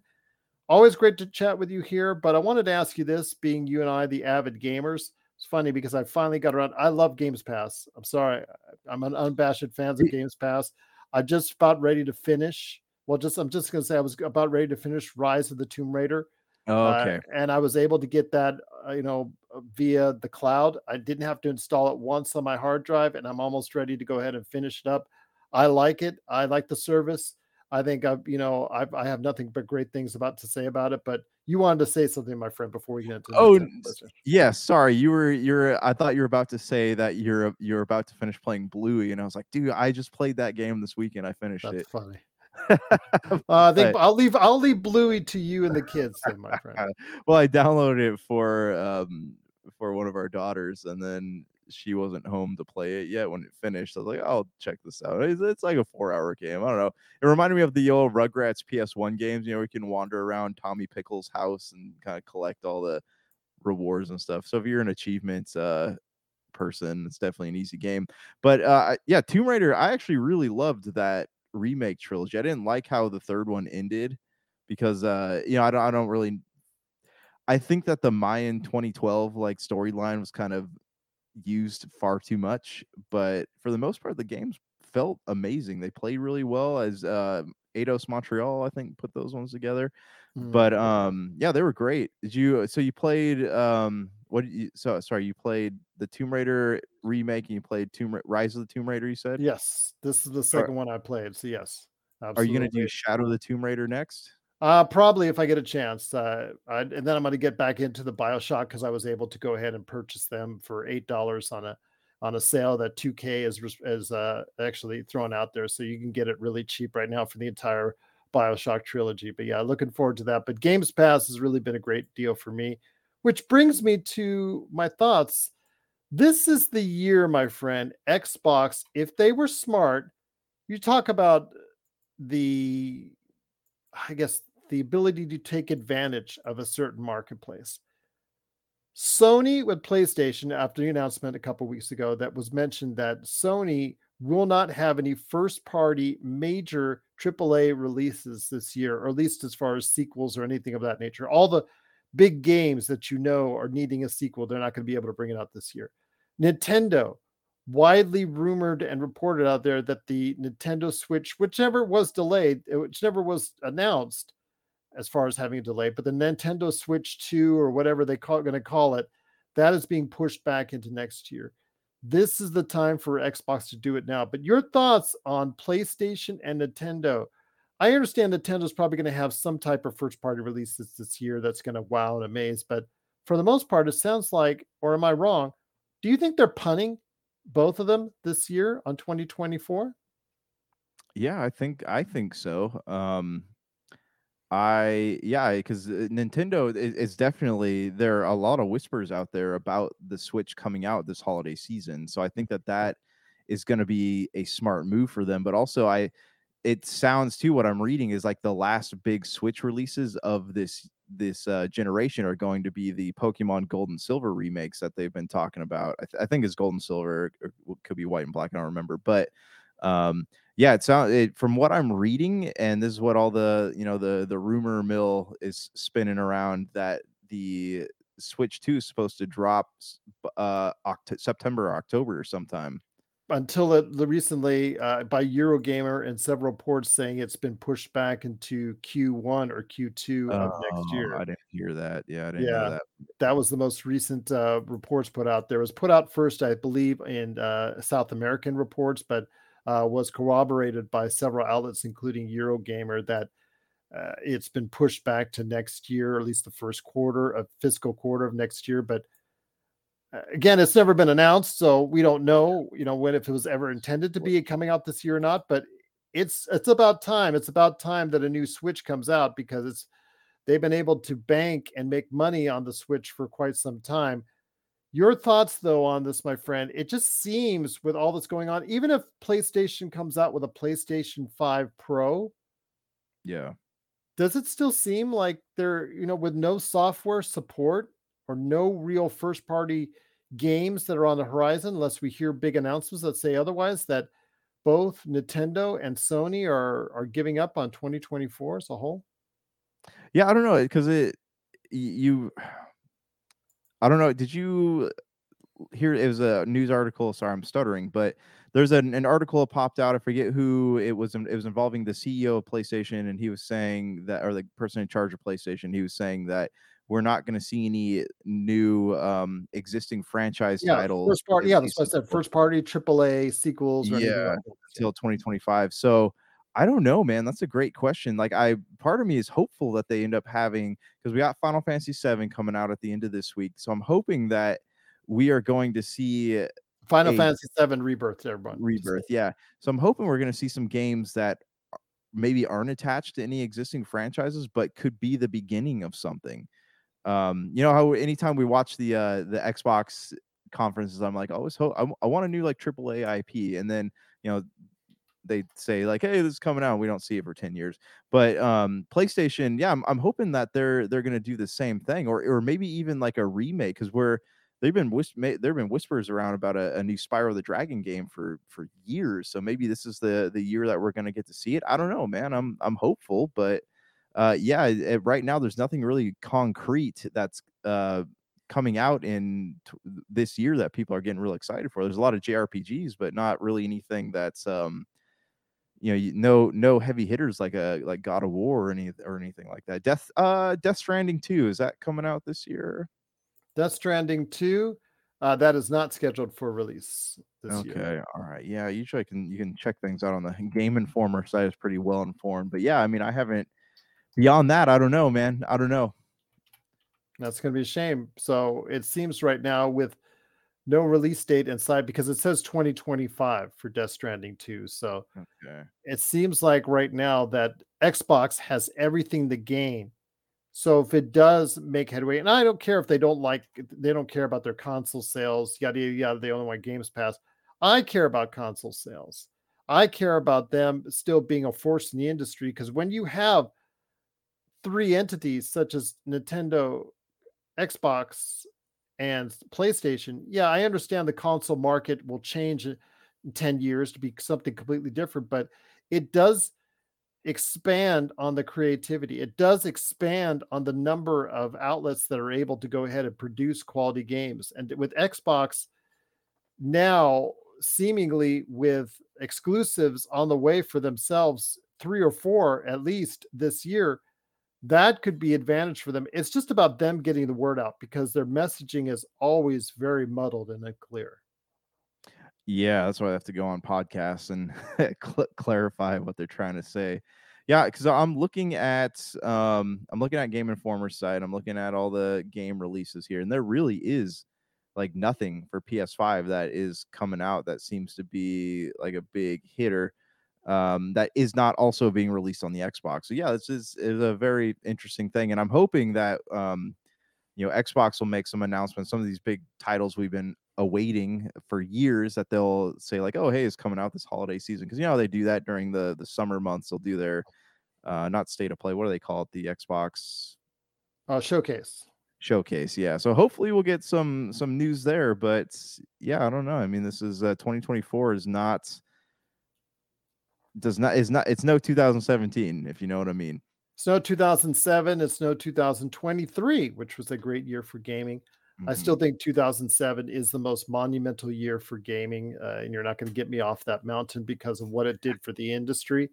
always great to chat with you here. But I wanted to ask you this, being you and I, the avid gamers. It's funny because I finally got around. I love Games Pass. I'm sorry, I'm an unabashed fan of Games Pass. I'm just about ready to finish. Well, just I'm just gonna say I was about ready to finish Rise of the Tomb Raider. Oh, Uh, okay. and I was able to get that, uh, you know, uh, via the cloud. I didn't have to install it once on my hard drive, and I'm almost ready to go ahead and finish it up. I like it. I like the service. I think I've, you know, I've, I have nothing but great things about to say about it. But you wanted to say something, my friend, before we get into Oh, next n- question. Yeah, sorry. You were you're I thought you were about to say that you're you're about to finish playing Bluey, and I was like, dude, I just played that game this weekend. I finished That's it. funny. Uh, I think But- I'll leave I'll leave Bluey to you and the kids, then, my friend. well, I downloaded it for um for one of our daughters, and then she wasn't home to play it yet when it finished. I was like, I'll check this out. It's, it's like a four hour game. I don't know. It reminded me of the old Rugrats PS1 games. You know, we can wander around Tommy Pickles' house and kind of collect all the rewards and stuff. So if you're an achievements uh person, it's definitely an easy game. But uh yeah, Tomb Raider, I actually really loved that remake trilogy. I didn't like how the third one ended because uh you know, I don't I don't really I think that the Mayan 2012 like storyline was kind of used far too much, but for the most part the games felt amazing. They played really well as uh Eidos Montreal, I think, put those ones together Mm. but um yeah they were great did you so you played um what did you so sorry you played the tomb raider remake and you played tomb Ra- rise of the tomb raider you said yes, this is the second one I played. So yes, are you gonna do shadow of the tomb raider next Uh, probably if I get a chance. Uh, I, and then I'm going to get back into the Bioshock because I was able to go ahead and purchase them for eight dollars on a on a sale that 2K is is uh, actually thrown out there, so you can get it really cheap right now for the entire Bioshock trilogy. But yeah, looking forward to that. But Games Pass has really been a great deal for me, which brings me to my thoughts. This is the year, my friend. Xbox, if they were smart, you talk about the I guess the ability to take advantage of a certain marketplace. Sony with PlayStation, after the announcement a couple weeks ago, that was mentioned that Sony will not have any first party major AAA releases this year, or at least as far as sequels or anything of that nature. All the big games that you know are needing a sequel, they're not going to be able to bring it out this year. Nintendo, widely rumored and reported out there that the Nintendo Switch, whichever was delayed, which never was announced as far as having a delay, but the Nintendo Switch 2 or whatever they call going to call it, that is being pushed back into next year. This is the time for Xbox to do it now. But your thoughts on PlayStation and Nintendo? I understand Nintendo's probably going to have some type of first party releases this year that's going to wow and amaze, but for the most part, it sounds like, or am I wrong? Do you think they're punning both of them this year on 2024? yeah i think i think so um i yeah because nintendo is, definitely there are a lot of whispers out there about the switch coming out this holiday season so i think that that is going to be a smart move for them but also i it sounds too what i'm reading is like the last big switch releases of this this uh, generation are going to be the pokemon gold and silver remakes that they've been talking about. I, th- I think it's gold and silver could be white and black i don't remember but um yeah it sounds it, from what i'm reading and this is what all the you know the the rumor mill is spinning around that the switch 2 is supposed to drop uh Oct- september or october or sometime until it the recently uh, by Eurogamer and several ports saying it's been pushed back into Q1 or Q2 of next Oh, year. i didn't hear that yeah i didn't Yeah. that that was the most recent uh, reports put out there. It was put out first, I believe, in uh, South American reports, but uh, was corroborated by several outlets, including Eurogamer, that uh, it's been pushed back to next year, or at least the first quarter of fiscal quarter of next year. But uh, again, it's never been announced, so we don't know, you know, when if it was ever intended to be coming out this year or not. But it's it's about time. It's about time that a new Switch comes out because it's they've been able to bank and make money on the Switch for quite some time. Your thoughts, though, on this, my friend? It just seems with all that's going on, even if PlayStation comes out with a PlayStation 5 Pro, Yeah. does it still seem like they're, you know, with no software support or no real first party games that are on the horizon, unless we hear big announcements that say otherwise, that both Nintendo and Sony are are giving up on 2024 as a whole? Yeah, I don't know because it you I don't know. Did you hear it was a news article? Sorry, I'm stuttering, but there's an, an article popped out. I forget who it was. It was involving the CEO of PlayStation, and he was saying that, or the person in charge of PlayStation, he was saying that we're not going to see any new um existing franchise Yeah, titles. first party. at Yeah, that's what I said. First party AAA sequels. Or Yeah, until 2025. So I don't know, man. That's a great question. Like I part of me is hopeful that they end up having because we got Final Fantasy 7 coming out at the end of this week. So I'm hoping that we are going to see Final a- Fantasy VII Rebirth. Everyone. rebirth. Yeah. So I'm hoping we're going to see some games that maybe aren't attached to any existing franchises, but could be the beginning of something. Um, you know how anytime we watch the uh the Xbox conferences, I'm like, always hope I want a new like AAA IP, and then you know they say like, hey, this is coming out. We don't see it for 10 years. But um PlayStation, yeah, I'm, I'm hoping that they're they're gonna do the same thing, or or maybe even like a remake, because we're they've been whis- ma- there've been whispers around about a, a new Spyro the Dragon game for for years. So maybe this is the the year that we're gonna get to see it. I don't know, man. I'm I'm hopeful, but uh yeah, eh, right now there's nothing really concrete that's uh coming out in t- this year that people are getting real excited for. There's a lot of JRPGs, but not really anything that's um you know, you, no no heavy hitters like a like God of War or any or anything like that. Death uh Death Stranding 2 is that coming out this year? Death Stranding 2, uh, that is not scheduled for release this Okay, year. Okay, all right. Yeah, usually I can you can check things out on the Game Informer site. It's pretty well informed. But yeah, I mean, I haven't beyond that, I don't know, man. I don't know. That's going to be a shame. So it seems right now with no release date inside because it says 2025 for Death Stranding 2. So Okay. it seems like right now that Xbox has everything to gain. So if it does make headway, and I don't care if they don't like, they don't care about their console sales, yada yada yada. They only want Games Pass. I care about console sales. I care about them still being a force in the industry because when you have three entities such as Nintendo, Xbox, and PlayStation, yeah, I understand the console market will change in 10 years to be something completely different, but it does expand on the creativity. It does expand on the number of outlets that are able to go ahead and produce quality games. And with Xbox now seemingly with exclusives on the way for themselves, three or four at least this year, that could be advantage for them. It's just about them getting the word out because their messaging is always very muddled and unclear. Yeah, that's why I have to go on podcasts and cl- clarify what they're trying to say. Yeah, because I'm looking at um I'm looking at Game Informer's site. I'm looking at all the game releases here, and there really is like nothing for PS5 that is coming out that seems to be like a big hitter. Um, that is not also being released on the Xbox. So yeah, this is, is a very interesting thing, and I'm hoping that um, you know Xbox will make some announcements. Some of these big titles we've been awaiting for years that they'll say like, "Oh, hey, it's coming out this holiday season." Because you know they do that during the the summer months. They'll do their uh, not state of play. What do they call it? The Xbox Uh, showcase. showcase. Yeah. So hopefully we'll get some some news there. But yeah, I don't know. I mean, this is uh, 2024 is not does not is not it's no 2017 if you know what I mean. It's no 2007. It's no 2023, which was a great year for gaming. I Mhm. still think 2007 is the most monumental year for gaming, uh, and you're not going to get me off that mountain because of what it did for the industry.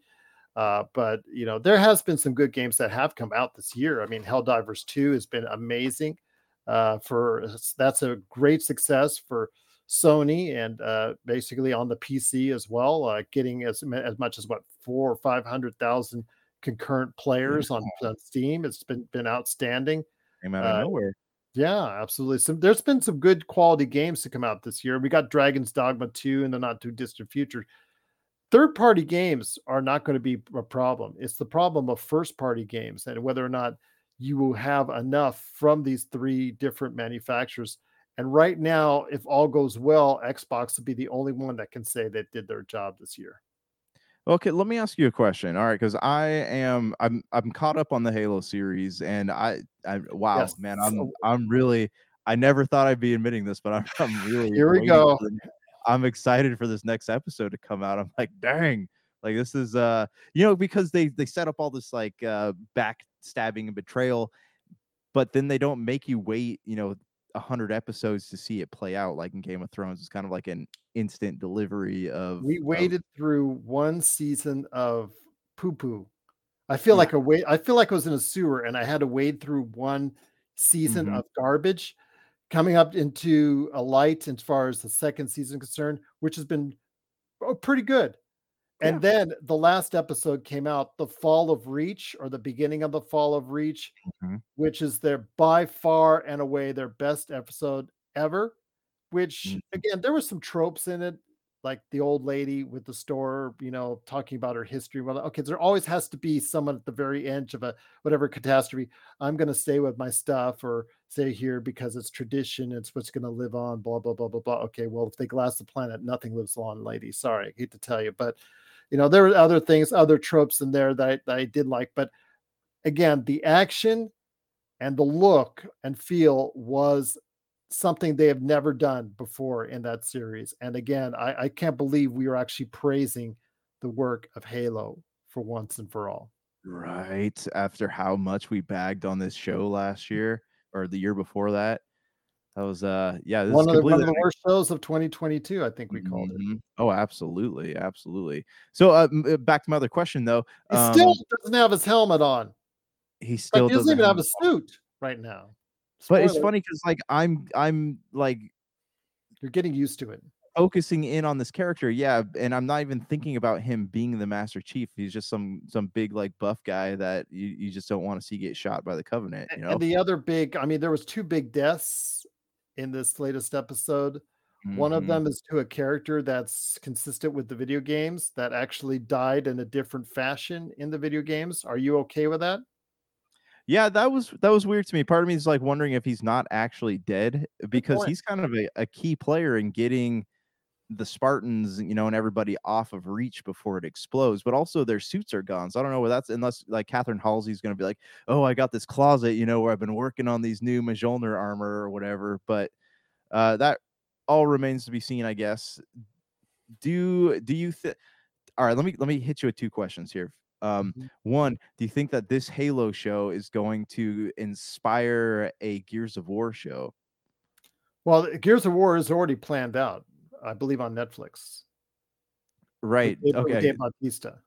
Uh, but you know, there has been some good games that have come out this year. I mean, Helldivers 2 has been amazing. Uh, for that's a great success for Sony and uh, basically on the PC as well, uh, getting as as much as what four or five hundred thousand concurrent players on, on Steam. It's been been outstanding. came out of uh, nowhere. Yeah, absolutely. Some there's been some good quality games to come out this year. We got Dragon's Dogma 2 in the not too distant future. third party games are not going to be a problem. It's the problem of first party games and whether or not you will have enough from these three different manufacturers. And right now, if all goes well, Xbox will be the only one that can say that did their job this year. Okay, let me ask you a question. All right, because I am I'm I'm caught up on the Halo series, and I I wow Yes, man, I'm so- I'm really I never thought I'd be admitting this, but I'm, I'm really Here we go. I'm excited for this next episode to come out. I'm like, dang, like this is uh you know because they they set up all this like uh backstabbing and betrayal, but then they don't make you wait you know a hundred episodes to see it play out like in Game of Thrones. It's kind of like an instant delivery of We of- waited through one season of poo poo. I feel Yeah. like a wait. I feel like I was in a sewer and I had to wade through one season Mhm. of garbage, coming up into a light as far as the second season concerned, which has been oh, pretty good. And then the last episode came out, the fall of Reach, or the beginning of the fall of Reach, Mhm. which is their by far and away their best episode ever. Which Mhm. again, there were some tropes in it, like the old lady with the store, you know, talking about her history. Well, okay, there always has to be someone at the very edge of a whatever catastrophe. I'm going to stay with my stuff or stay here because it's tradition. It's what's going to live on. Blah blah blah blah blah. Okay, well, if they glass the planet, nothing lives on, lady. Sorry, I hate to tell you, but you know there were other things, other tropes in there that I, that I did like. But again, the action and the look and feel was something they have never done before in that series. And again, I, I can't believe we are actually praising the work of Halo for once and for all. Right. After how much we bagged on this show last year or the year before that. That was uh yeah, this One is of, the, one of the worst shows of 2022, I think we called it. Mhm. Oh, absolutely, absolutely. So uh, uh, back to my other question though. He um, still doesn't have his helmet on. he Like, still he doesn't even have a it. suit right now. But it's funny because like I'm I'm like You're getting used to it. focusing in on this character, yeah, and I'm not even thinking about him being the Master Chief. He's just some some big like buff guy that you, you just don't want to see get shot by the Covenant. You know, And the other big, I mean, there was two big deaths in this latest episode. One of Mhm. them is to a character that's consistent with the video games that actually died in a different fashion in the video games. Are you okay with that? Yeah, that was that was weird to me. Part of me is like wondering if he's not actually dead because he's kind of a, a key player in getting the Spartans, you know, and everybody off of reach before it explodes. But also their suits are gone. So I don't know where that's unless like Catherine Halsey's gonna be like, oh, I got this closet, you know, where I've been working on these new Mjolnir armor or whatever. But uh that all remains to be seen, I guess. Do do you think all right, let me let me hit you with two questions here. Um, Mhm. one, do you think that this Halo show is going to inspire a Gears of War show? Well, Gears of War is already planned out, I believe, on Netflix. Right. Dave- Okay. Dave Bautista.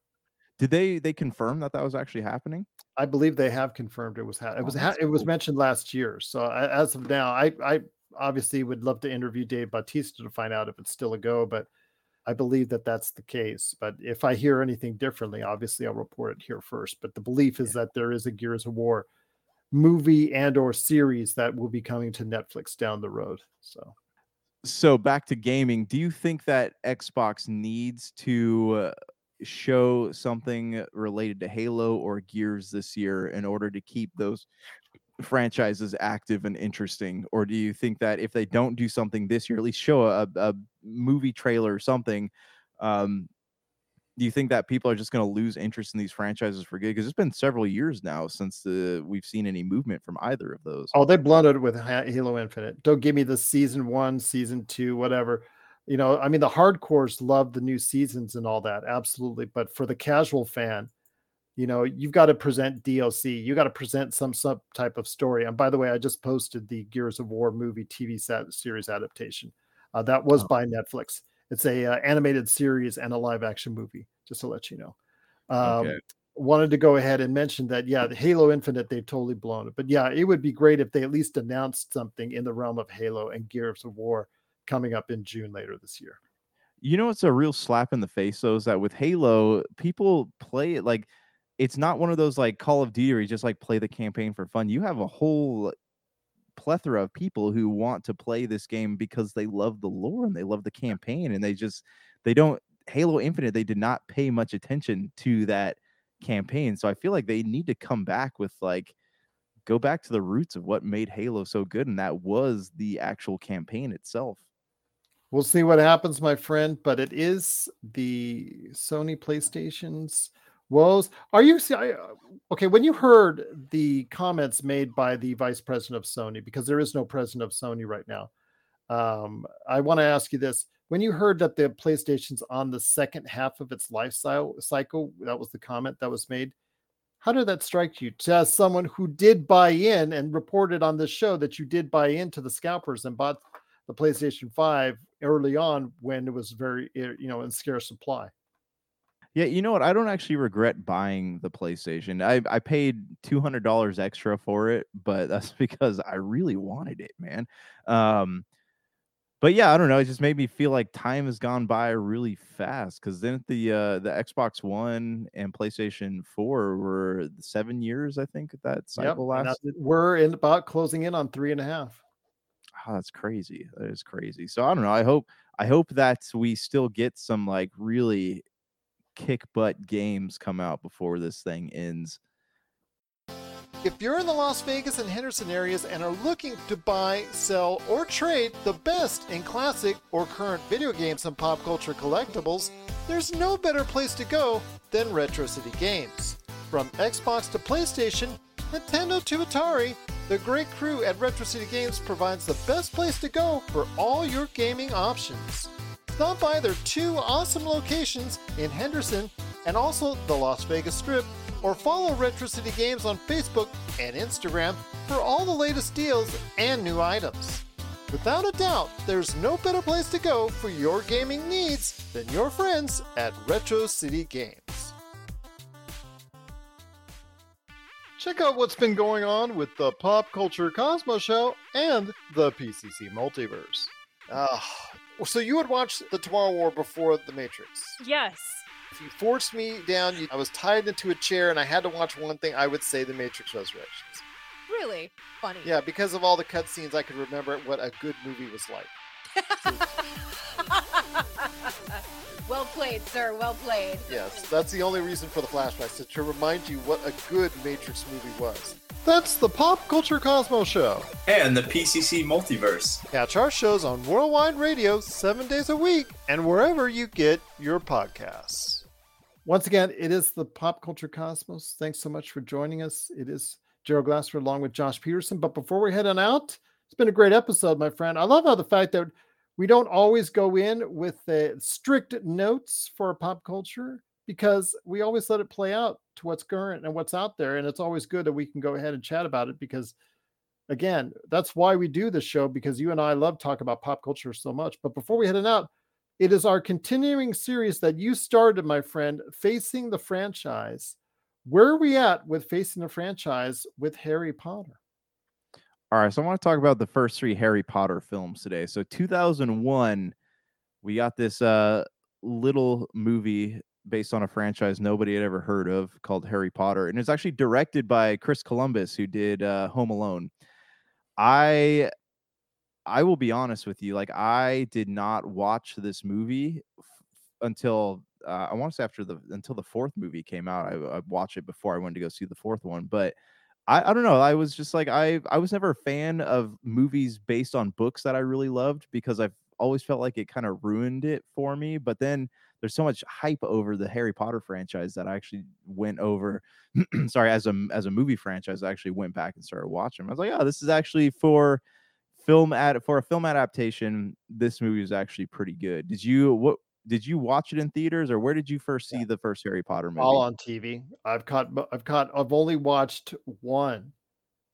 Did they they confirm that that was actually happening? I believe they have confirmed it was ha- it Oh, was ha- that's it was mentioned last year. So I, as of now, I I obviously would love to interview Dave Bautista to find out if it's still a go, but I believe that that's the case. But if I hear anything differently, obviously I'll report it here first. But the belief is that there is a Gears of War movie and or series that will be coming to Netflix down the road. So So back to gaming, do you think that Xbox needs to uh, show something related to Halo or Gears this year in order to keep those franchises active and interesting? Or do you think that if they don't do something this year, at least show a, a movie trailer or something, um, do you think that people are just going to lose interest in these franchises for good? Because it's been several years now since the, we've seen any movement from either of those. Oh, they blunted with Halo Infinite. Don't give me the season one, season two, whatever. You know, I mean, the hardcores love the new seasons and all that, absolutely. But for the casual fan, you know, you've got to present DLC. You got to present some some type of story. And by the way, I just posted the Gears of War movie TV set series adaptation. Uh, that was Oh. by Netflix. It's a uh, animated series and a live action movie. Just to let you know. Um, Okay. wanted to go ahead and mention that yeah the halo infinite they've totally blown it but yeah it would be great if they at least announced something in the realm of halo and gears of war coming up in june later this year You know, it's a real slap in the face, though, is that with Halo, people play it like it's not one of those like Call of Duty where you just like play the campaign for fun. You have a whole plethora of people who want to play this game because they love the lore and they love the campaign and they just they don't Halo Infinite, they did not pay much attention to that campaign. So I feel like they need to come back with like go back to the roots of what made Halo so good, and that was the actual campaign itself. We'll see what happens, my friend. But it is the Sony PlayStation's woes. Are you uh, okay, when you heard the comments made by the vice president of Sony, because there is no president of Sony right now, um, I want to ask you this: When you heard that the PlayStation's on the second half of its life cycle, that was the comment that was made. How did that strike you? To as someone who did buy in and reported on this show that you did buy into the scalpers and bought the PlayStation 5 early on when it was very, eh, you know, in scarce supply. Yeah, you know what? I don't actually regret buying the PlayStation. I, I paid two hundred dollars extra for it, but that's because I really wanted it, man. Um, but yeah, I don't know. It just made me feel like time has gone by really fast. Because then the uh, the Xbox One and PlayStation Four were seven years, I think that cycle yep, lasted. We're in about closing in on three and a half oh, that's crazy. That is crazy. So I don't know. I hope I hope that we still get some like really kick butt games come out before this thing ends. If you're in the Las Vegas and Henderson areas and are looking to buy, sell, or trade the best in classic or current video games and pop culture collectibles, there's no better place to go than Retro City Games. From Xbox to PlayStation, Nintendo to Atari, the great crew at Retro City Games provides the best place to go for all your gaming options. Stop by their two awesome locations in Henderson and also the Las Vegas Strip, or follow Retro City Games on Facebook and Instagram for all the latest deals and new items. Without a doubt, there's no better place to go for your gaming needs than your friends at Retro City Games. Check out what's been going on with the Pop Culture Cosmos Show and the PCC Multiverse. Uh, so you would watch the Tomorrow War before The Matrix? Yes. If you forced me down, you, I was tied into a chair and I had to watch one thing, I would say The Matrix Resurrections. Really? Funny. Yeah, because of all the cutscenes, I could remember what a good movie was like. Well played, sir. Well played. Yes, that's the only reason for the flashbacks, to remind you what a good Matrix movie was. That's the Pop Culture Cosmos Show. And the PCC Multiverse. Catch our shows on Worldwide Radio seven days a week and wherever you get your podcasts. Once again, it is the Pop Culture Cosmos. Thanks so much for joining us. It is Gerald Glasser along with Josh Peterson. But before we head on out, it's been a great episode, my friend. I love how the fact that we don't always go in with the strict notes for pop culture because we always let it play out to what's current and what's out there. And it's always good that we can go ahead and chat about it because, again, that's why we do this show because you and I love talk about pop culture so much. But before we head out, it is our continuing series that you started, my friend, Facing the Franchise. Where are we at with Facing the Franchise with Harry Potter? All right, so I want to talk about the first three Harry Potter films today. So 2001, we got this uh little movie based on a franchise nobody had ever heard of called Harry Potter, and it's actually directed by Chris Columbus, who did uh, Home Alone. I I will be honest with you, like I did not watch this movie f- until uh, I want to say after the until the fourth movie came out. I, I watched it before I went to go see the fourth one, but I, I don't know. I was just like I I was never a fan of movies based on books that I really loved because I've always felt like it kind of ruined it for me. But then there's so much hype over the Harry Potter franchise that I actually went over. sorry, as a as a movie franchise, I actually went back and started watching. I was like, oh, this is actually for film ad for a film adaptation. This movie is actually pretty good. Did you what did you watch it in theaters or where did you first see yeah. the first Harry Potter movie? All on TV. I've caught I've caught I've only watched one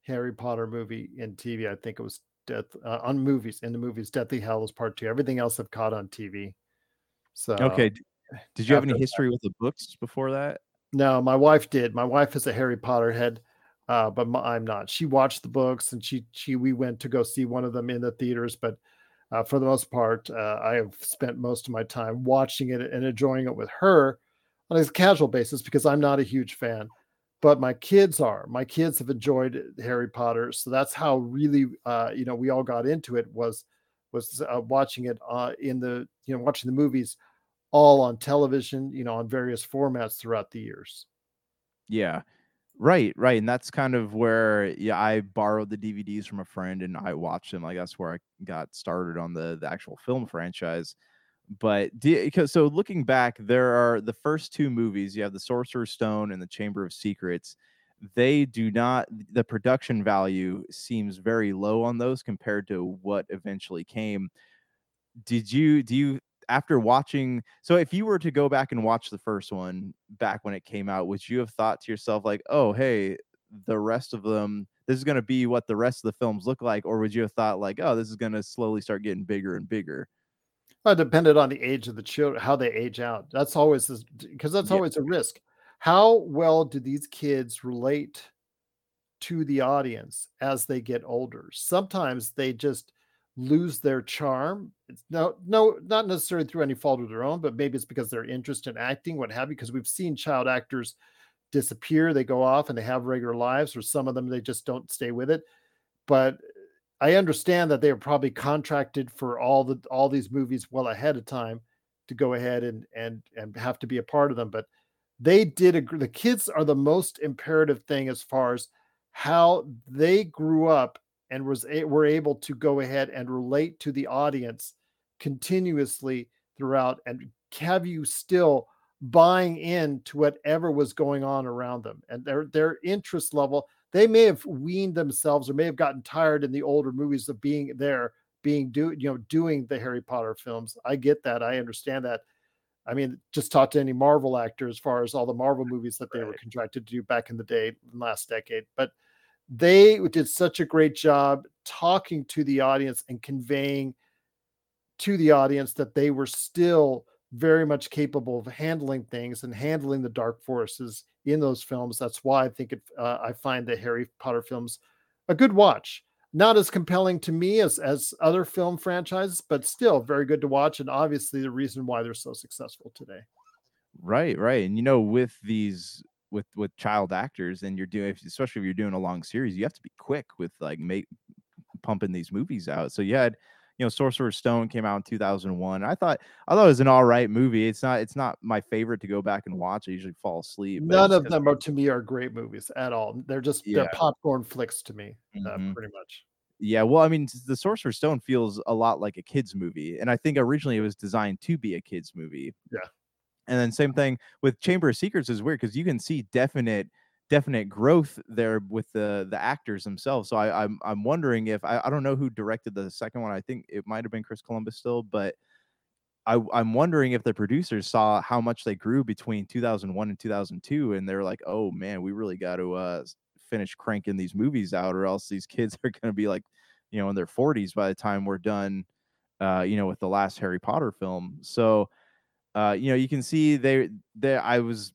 Harry Potter movie in TV. I think it was Death uh, on movies in the movies Deathly Hallows Part 2. Everything else I've caught on TV. So Okay. Did you have any history with the books before that? No, my wife did. My wife is a Harry Potter head. Uh, but my, I'm not. She watched the books and she she we went to go see one of them in the theaters, but uh, for the most part, uh, I have spent most of my time watching it and enjoying it with her on a casual basis because I'm not a huge fan, but my kids are. My kids have enjoyed Harry Potter, so that's how really, uh, you know, we all got into it was was uh, watching it uh, in the you know watching the movies all on television, you know, on various formats throughout the years. Yeah. Right, right. And that's kind of where yeah, I borrowed the DVDs from a friend and I watched them. Like that's where I got started on the the actual film franchise. But because so looking back, there are the first two movies, you have the Sorcerer's Stone and the Chamber of Secrets. They do not the production value seems very low on those compared to what eventually came. Did you do you after watching so if you were to go back and watch the first one back when it came out would you have thought to yourself like oh hey the rest of them this is going to be what the rest of the films look like or would you have thought like oh this is going to slowly start getting bigger and bigger Well, it depended on the age of the children, how they age out. That's always because that's Yeah. always a risk. How well do these kids relate to the audience as they get older? Sometimes they just lose their charm. No, no, not necessarily through any fault of their own, but maybe it's because their interest in acting, what have you. Because we've seen child actors disappear, they go off and they have regular lives, or some of them they just don't stay with it. But I understand that they are probably contracted for all the all these movies well ahead of time to go ahead and and and have to be a part of them. But they did agree. The kids are the most imperative thing as far as how they grew up and was a, were able to go ahead and relate to the audience continuously throughout and have you still buying in to whatever was going on around them. And their their interest level they may have weaned themselves or may have gotten tired in the older movies of being there being do you know doing the harry potter films. I get that. I understand that. I mean just talk to any marvel actor as far as all the marvel movies that they were contracted to do back in the day in the last decade. But they did such a great job talking to the audience and conveying to the audience that they were still very much capable of handling things and handling the dark forces in those films. That's why I think it, uh, I find the Harry Potter films a good watch. Not as compelling to me as as other film franchises, but still very good to watch, and obviously the reason why they're so successful today. Right, right. And you know, with these with with child actors, and you're doing, especially if you're doing a long series, you have to be quick with like make pumping these movies out. So you had, you know, Sorcerer's Stone came out in 2001. I thought I thought it was an all right movie. It's not it's not my favorite to go back and watch. I usually fall asleep. None of them are to me are great movies at all. They're just they're popcorn flicks to me, uh, Mhm. pretty much. Yeah, well, I mean, the Sorcerer's Stone feels a lot like a kids movie, and I think originally it was designed to be a kids movie. Yeah. And then same thing with Chamber of Secrets is weird because you can see definite definite growth there with the the actors themselves. So I, I'm I'm wondering if I, I don't know who directed the second one. I think it might have been Chris Columbus still, but I I'm wondering if the producers saw how much they grew between 2001 and 2002, and they're like, oh man, we really got to uh finish cranking these movies out, or else these kids are going to be like, you know, in their 40s by the time we're done, uh, you know, with the last Harry Potter film. So, uh, you know, you can see they there. I was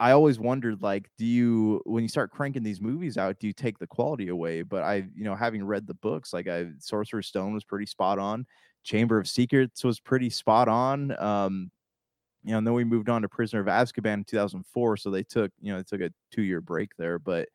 I always wondered, like, do you when you start cranking these movies out, do you take the quality away? But I, you know, having read the books, like I Sorcerer's Stone was pretty spot on. Chamber of Secrets was pretty spot on. Um, you know, and then we moved on to Prisoner of Azkaban in 2004. So they took, you know, they took a two year break there, but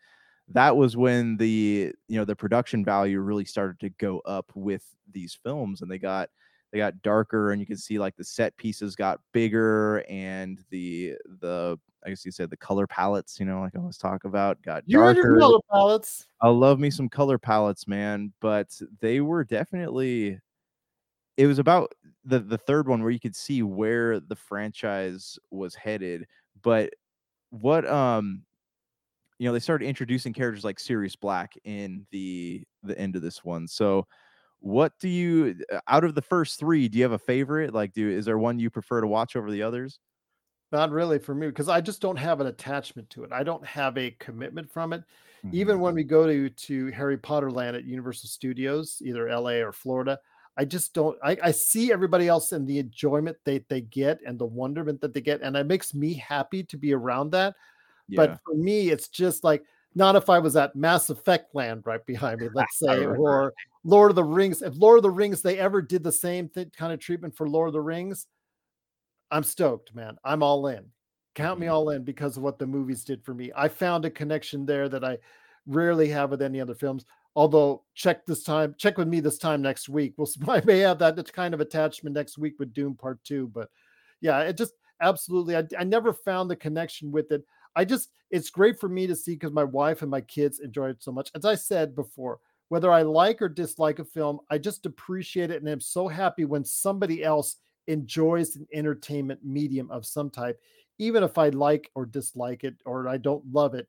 that was when the you know the production value really started to go up with these films, and they got they got darker, and you can see like the set pieces got bigger, and the the I guess you said the color palettes, you know, like I always talk about, got You and darker. your color palettes. I love me some color palettes, man. But they were definitely it was about the the third one where you could see where the franchise was headed. But what um you know, they started introducing characters like Sirius Black in the the end of this one. So what do you uh, out of the first three, do you have a favorite? Like do is there one you prefer to watch over the others? Not really for me because I just don't have an attachment to it. I don't have a commitment from it. Even Mhm. when we go to to Harry Potter Land at Universal Studios, either LA or Florida, I just don't. I, I see everybody else and the enjoyment they they get and the wonderment that they get, and it makes me happy to be around that. yeah. But for me, it's just like not if I was at Mass Effect Land right behind me, let's say, or Lord of the Rings. If Lord of the Rings they ever did the same th- kind of treatment for Lord of the Rings, I'm stoked, man. I'm all in. Count me Mhm. all in because of what the movies did for me. I found a connection there that I rarely have with any other films. Although check this time, check with me this time next week. We'll I may have that kind of attachment next week with Dune Part Two, but yeah, it just absolutely. I, I never found the connection with it. I just, it's great for me to see because my wife and my kids enjoy it so much. As I said before, whether I like or dislike a film, I just appreciate it. And I'm so happy when somebody else enjoys an entertainment medium of some type, even if I like or dislike it or I don't love it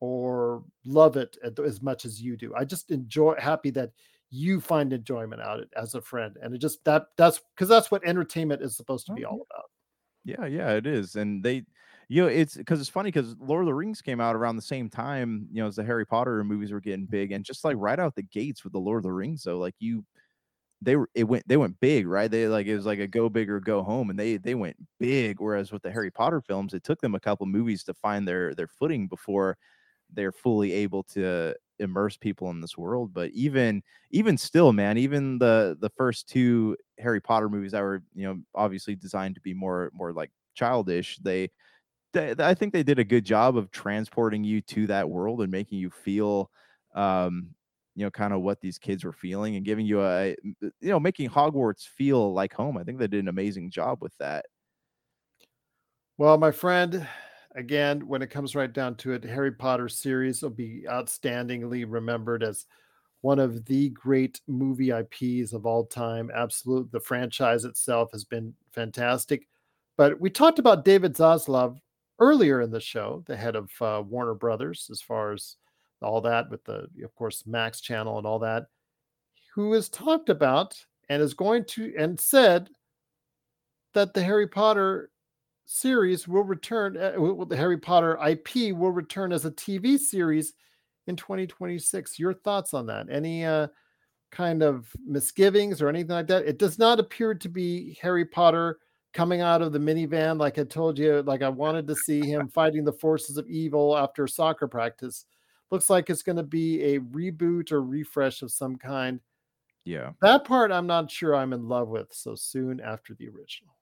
or love it as much as you do. I just enjoy happy that you find enjoyment out of it as a friend. And it just that that's because that's what entertainment is supposed to be Oh, all about. Yeah, yeah, it is. And they, you know, it's because it's funny because Lord of the Rings came out around the same time, you know, as the Harry Potter movies were getting big. And just like right out the gates with the Lord of the Rings, though, like you, they were, it went, they went big, right? They like, it was like a go big or go home. And they, they went big. Whereas with the Harry Potter films, it took them a couple movies to find their, their footing before they're fully able to immerse people in this world but even even still man even the the first two harry potter movies that were you know obviously designed to be more more like childish they, i think they did a good job of transporting you to that world and making you feel um you know kind of what these kids were feeling and giving you a you know making hogwarts feel like home i think they did an amazing job with that Well, my friend, again, when it comes right down to it, Harry Potter series will be outstandingly remembered as one of the great movie IPs of all time. Absolute, the franchise itself has been fantastic. But we talked about David Zaslav earlier in the show, the head of uh, Warner Brothers, as far as all that with the, of course, Max channel and all that, who has talked about and is going to and said that the Harry Potter series will return, uh, the Harry Potter IP will return as a TV series in 2026. Your thoughts on that? Any uh, kind of misgivings or anything like that? It does not appear to be Harry Potter coming out of the minivan like I told you, like I wanted to see him fighting the forces of evil after soccer practice. Looks like it's going to be a reboot or refresh of some kind. yeah That part I'm not sure I'm in love with so soon after the original.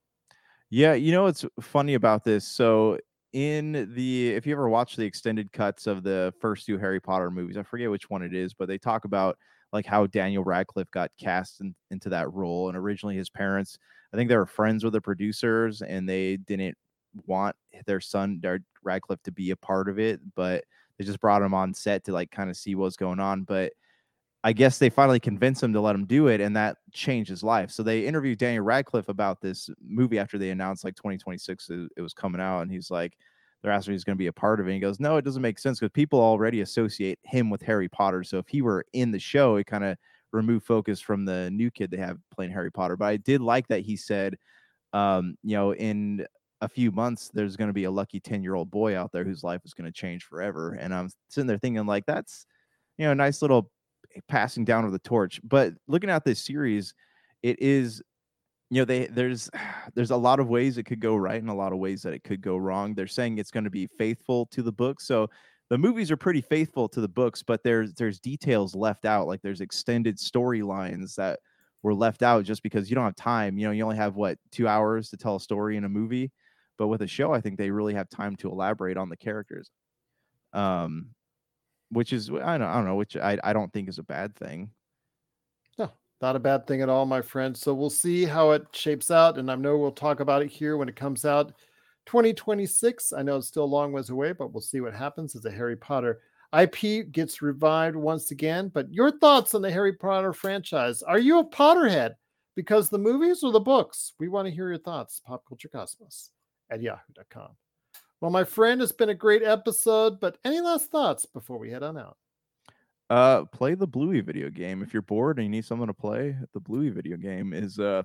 Yeah, you know what's funny about this? So in the if you ever watch the extended cuts of the first two Harry Potter movies, I forget which one it is, but they talk about like how Daniel Radcliffe got cast in, into that role. And originally his parents, I think they were friends with the producers and they didn't want their son Radcliffe to be a part of it, but they just brought him on set to like kind of see what's going on. But I guess they finally convinced him to let him do it, and that changed his life. So they interviewed Daniel Radcliffe about this movie after they announced like 2026 it, it was coming out, and he's like, they're asking if he's going to be a part of it. And he goes, no, it doesn't make sense because people already associate him with Harry Potter. So if he were in the show, it kind of removed focus from the new kid they have playing Harry Potter. But I did like that he said, um, you know, in a few months there's going to be a lucky 10 year old boy out there whose life is going to change forever. And I'm sitting there thinking like that's you know a nice little passing down of the torch. But looking at this series, it is you know they there's there's a lot of ways it could go right and a lot of ways that it could go wrong. They're saying it's going to be faithful to the book. So the movies are pretty faithful to the books, but there's there's details left out. Like there's extended storylines that were left out just because you don't have time. You know, you only have what two hours to tell a story in a movie. But with a show, I think they really have time to elaborate on the characters. Um, which is I don't I don't know, which I, I don't think is a bad thing. No, not a bad thing at all, my friend. So we'll see how it shapes out. And I know we'll talk about it here when it comes out 2026. I know it's still a long ways away, but we'll see what happens as the Harry Potter IP gets revived once again. But your thoughts on the Harry Potter franchise? Are you a Potterhead? Because the movies or the books? We want to hear your thoughts. Pop Culture Cosmos at yahoo.com. Well, my friend, it's been a great episode, but any last thoughts before we head on out? Uh, play the Bluey video game if you're bored and you need someone to play. The Bluey video game is uh,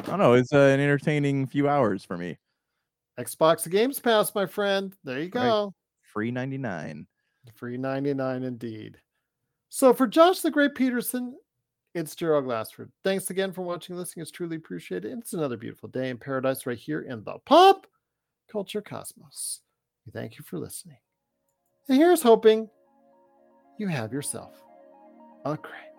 I don't know, it's uh, an entertaining few hours for me. Xbox Games Pass, my friend. There you Right. go. Free ninety nine. Free 99 indeed. So for Josh the Great Peterson, it's Gerald Glassford. Thanks again for watching listening. It's truly appreciated. It's another beautiful day in paradise right here in the pop culture cosmos. We thank you for listening. And here's hoping you have yourself a great